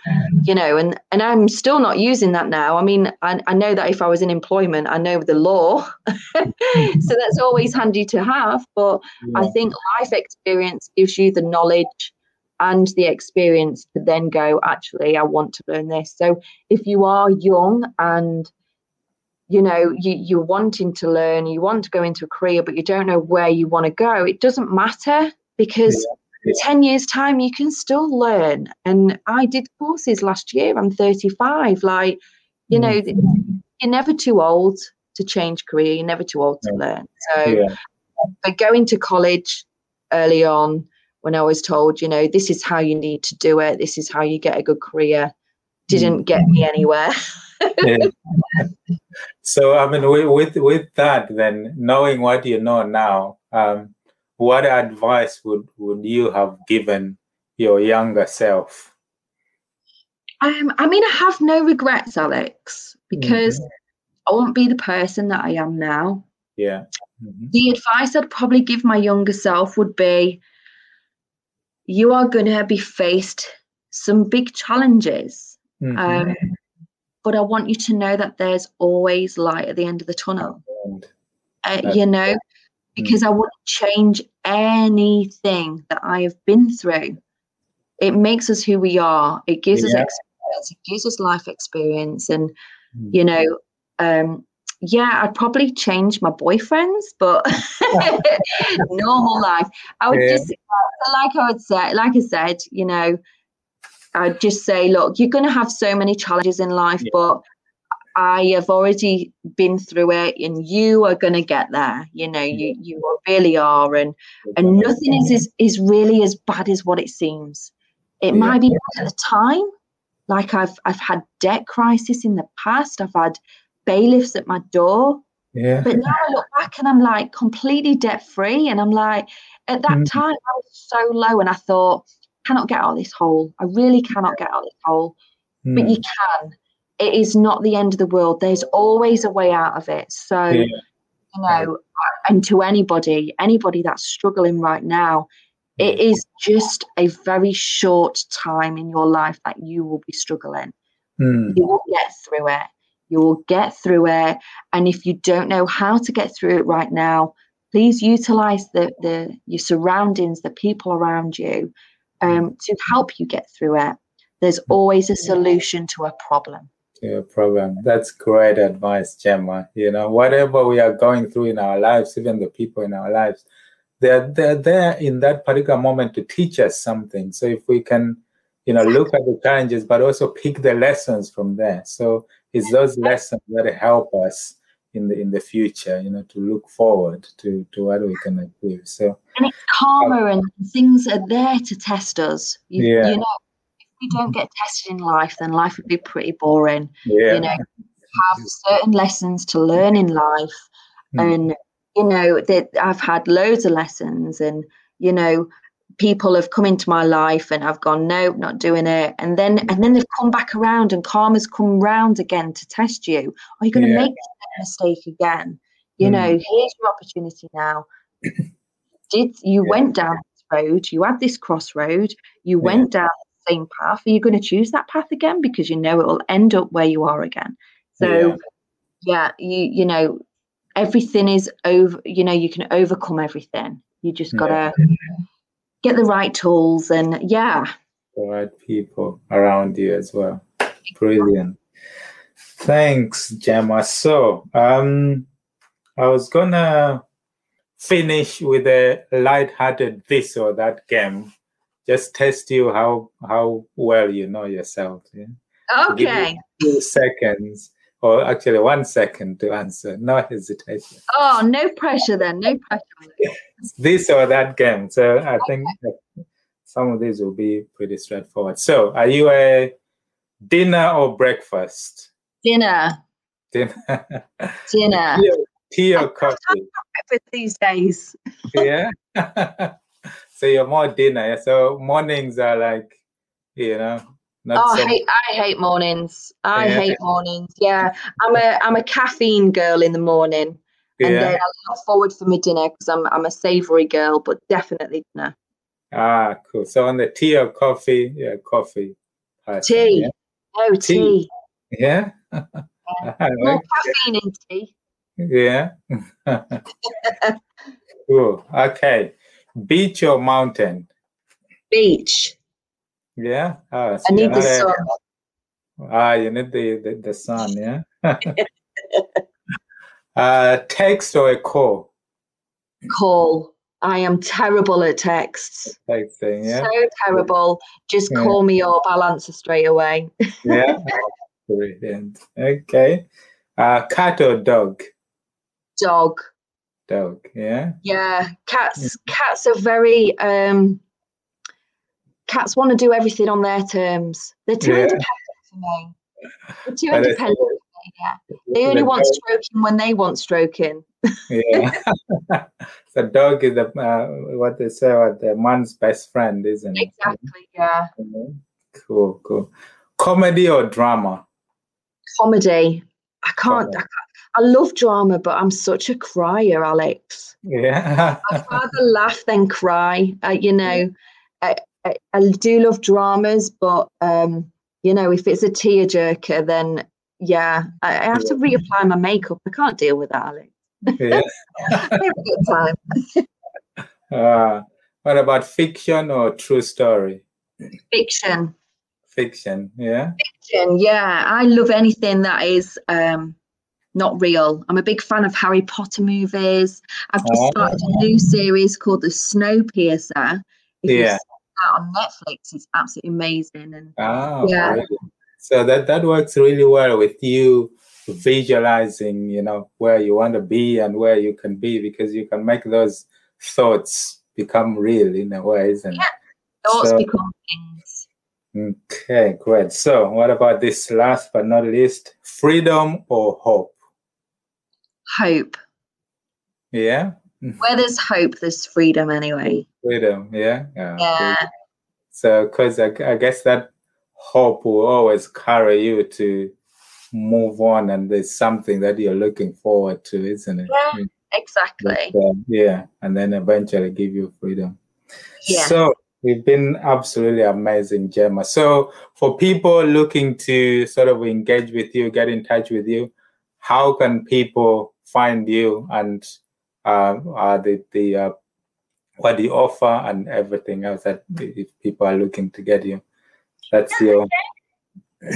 you know, and and I'm still not using that now. I mean, I, I know that if I was in employment, I know the law, [LAUGHS] so that's always handy to have. But yeah. I think life experience gives you the knowledge and the experience to then go. Actually, I want to learn this. So, if you are young and you know you, you're wanting to learn, you want to go into a career, but you don't know where you want to go, it doesn't matter because. Yeah 10 years time you can still learn and i did courses last year i'm 35 like you know mm. you're never too old to change career you're never too old to learn so yeah. but going to college early on when i was told you know this is how you need to do it this is how you get a good career didn't mm. get me anywhere [LAUGHS] so i mean with, with with that then knowing what you know now um what advice would, would you have given your younger self? Um, I mean, I have no regrets, Alex, because mm-hmm. I won't be the person that I am now. Yeah. Mm-hmm. The advice I'd probably give my younger self would be you are going to be faced some big challenges. Mm-hmm. Um, but I want you to know that there's always light at the end of the tunnel. Uh, you know, because mm. I wouldn't change anything that I have been through. It makes us who we are. It gives yeah. us experience. It gives us life experience, and mm. you know, um, yeah, I'd probably change my boyfriends, but [LAUGHS] normal life. I would yeah. just like I would say, like I said, you know, I'd just say, look, you're going to have so many challenges in life, yeah. but I have already been through it and you are going to get there. You know, you, you really are. And, and nothing is, is, is really as bad as what it seems. It yeah. might be at the time. Like I've, I've had debt crisis in the past. I've had bailiffs at my door. Yeah. But now I look back and I'm like completely debt free. And I'm like, at that mm-hmm. time, I was so low and I thought, cannot get out of this hole. I really cannot get out of this hole. Mm. But you can it is not the end of the world. There's always a way out of it. So, yeah. you know, and to anybody, anybody that's struggling right now, it is just a very short time in your life that you will be struggling. Mm. You will get through it. You will get through it. And if you don't know how to get through it right now, please utilize the, the your surroundings, the people around you, um, to help you get through it. There's always a solution to a problem to your problem. That's great advice, Gemma. You know, whatever we are going through in our lives, even the people in our lives, they're they're there in that particular moment to teach us something. So if we can, you know, look at the challenges, but also pick the lessons from there. So it's those lessons that help us in the in the future, you know, to look forward to to what we can achieve. So and it's karma and things are there to test us. You, yeah. you know, we don't get tested in life, then life would be pretty boring. Yeah. You know, have certain lessons to learn in life. Mm. And, you know, that I've had loads of lessons and, you know, people have come into my life and I've gone, no, not doing it. And then and then they've come back around and karma's come round again to test you. Are you going to yeah. make that mistake again? You mm. know, here's your opportunity now. [COUGHS] Did you yeah. went down this road, you had this crossroad, you yeah. went down same path, are you going to choose that path again because you know it will end up where you are again? So, yeah, yeah you you know, everything is over. You know, you can overcome everything. You just gotta yeah. get the right tools and yeah, the right people around you as well. Brilliant. Thanks, Gemma. So, um, I was gonna finish with a light-hearted this or that game just test you how how well you know yourself. Yeah? Okay. two seconds, or actually one second to answer. No [LAUGHS] hesitation. Oh, no pressure then. No pressure. [LAUGHS] this or that game. So I okay. think some of these will be pretty straightforward. So, are you a dinner or breakfast? Dinner. Dinner. [LAUGHS] Dinner. tea, tea or coffee? Breakfast these days. yeah. So you're more dinner. So mornings are like, you know. oh, so- I, hate, I hate mornings. I yeah. hate mornings. Yeah, I'm a I'm a caffeine girl in the morning, and then I look forward for my dinner because I'm I'm a savoury girl, but definitely dinner. Ah, cool. So on the tea or coffee? Yeah, coffee. tea. Yeah? Oh, tea. tea. Yeah. [LAUGHS] yeah. More caffeine in tea. Yeah. [LAUGHS] [LAUGHS] cool. Okay. Beach or mountain? Beach. Yeah. Ah, so I need the sun. Ah, you need the, the, the sun, yeah? [LAUGHS] uh, text or a call? Call. I am terrible at texts. Texting, yeah. So terrible. Just yeah. call me up. I'll answer straight away. [LAUGHS] yeah. Brilliant. Okay. Uh, cat or dog? Dog dog yeah? Yeah cats cats are very um cats want to do everything on their terms. They're too yeah. independent for me. They're too independent for me, yeah. They only want stroking when they want stroking. Yeah. [LAUGHS] The dog is the uh, what they say what the man's best friend isn't it? Exactly yeah. Cool cool. Comedy or drama? Comedy I can't, I can't I love drama, but I'm such a crier, Alex. Yeah. I'd rather laugh than cry. Uh, you know, I, I, I, do love dramas, but um, you know, if it's a tearjerker, then yeah, I, I have to reapply my makeup. I can't deal with that, Alex. Yeah. [LAUGHS] good time. uh, [LAUGHS] what about fiction or true story? Fiction. Fiction, yeah. Fiction, yeah. I love anything that is um, not real. I'm a big fan of Harry Potter movies. I've just oh. started a new series called The Snowpiercer. If yeah. on Netflix, it's absolutely amazing. And oh, yeah. Really? So that that works really well with you visualizing, you know, where you want to be and where you can be because you can make those thoughts become real in a way, isn't it? Yeah. Thoughts so, become things. Okay, great. So, what about this last but not least freedom or hope? Hope. Yeah. Where there's hope, there's freedom anyway. Freedom, yeah. Yeah. yeah. So, because I, I guess that hope will always carry you to move on, and there's something that you're looking forward to, isn't it? Yeah, exactly. But, uh, yeah, and then eventually give you freedom. Yeah. So, We've been absolutely amazing, Gemma. So, for people looking to sort of engage with you, get in touch with you, how can people find you and uh, uh, the the uh, what you offer and everything else that if people are looking to get you? That's your.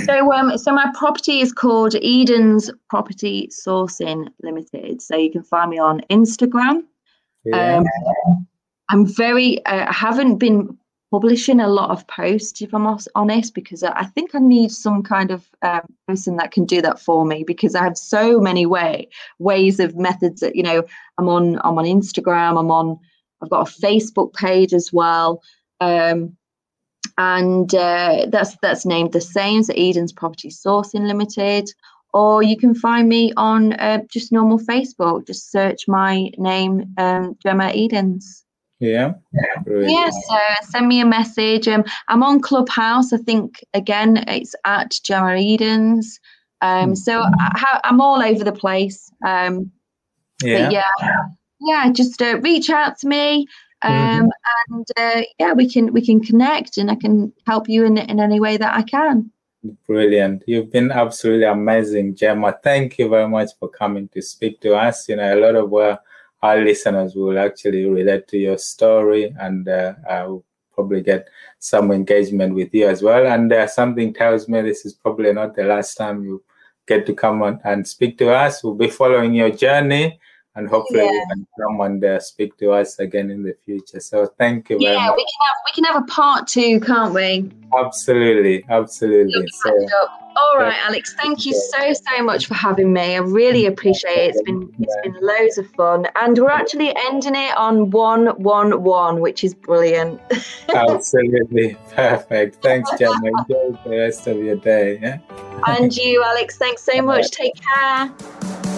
So um, so my property is called Eden's Property Sourcing Limited. So you can find me on Instagram. Yeah. Um, I'm very, uh, I haven't been publishing a lot of posts, if I'm honest, because I think I need some kind of um, person that can do that for me because I have so many way ways of methods that you know I'm on. I'm on Instagram. I'm on. I've got a Facebook page as well, um, and uh, that's that's named the same. So Eden's Property Sourcing Limited. Or you can find me on uh, just normal Facebook. Just search my name, um, Gemma Edens. Yeah. Yes. Yeah, so send me a message. Um, I'm on Clubhouse. I think again it's at Gemma Edens. Um, so I, am all over the place. Um, yeah. yeah, yeah. Just uh, reach out to me, um, mm-hmm. and uh, yeah, we can we can connect, and I can help you in in any way that I can. Brilliant. You've been absolutely amazing, Gemma. Thank you very much for coming to speak to us. You know, a lot of where our listeners will actually relate to your story and uh, I will probably get some engagement with you as well. And uh, something tells me this is probably not the last time you get to come on and speak to us. We'll be following your journey and hopefully yeah. you can come and uh, speak to us again in the future. So thank you very yeah, much. we can have we can have a part two, can't we? Absolutely, absolutely. So, all right, Alex. Thank you so so much for having me. I really appreciate it. It's been it's been loads of fun, and we're actually ending it on one one one, which is brilliant. [LAUGHS] Absolutely perfect. Thanks, Gemma. [LAUGHS] Enjoy the rest of your day. Yeah. and you, Alex. Thanks so much. Take care.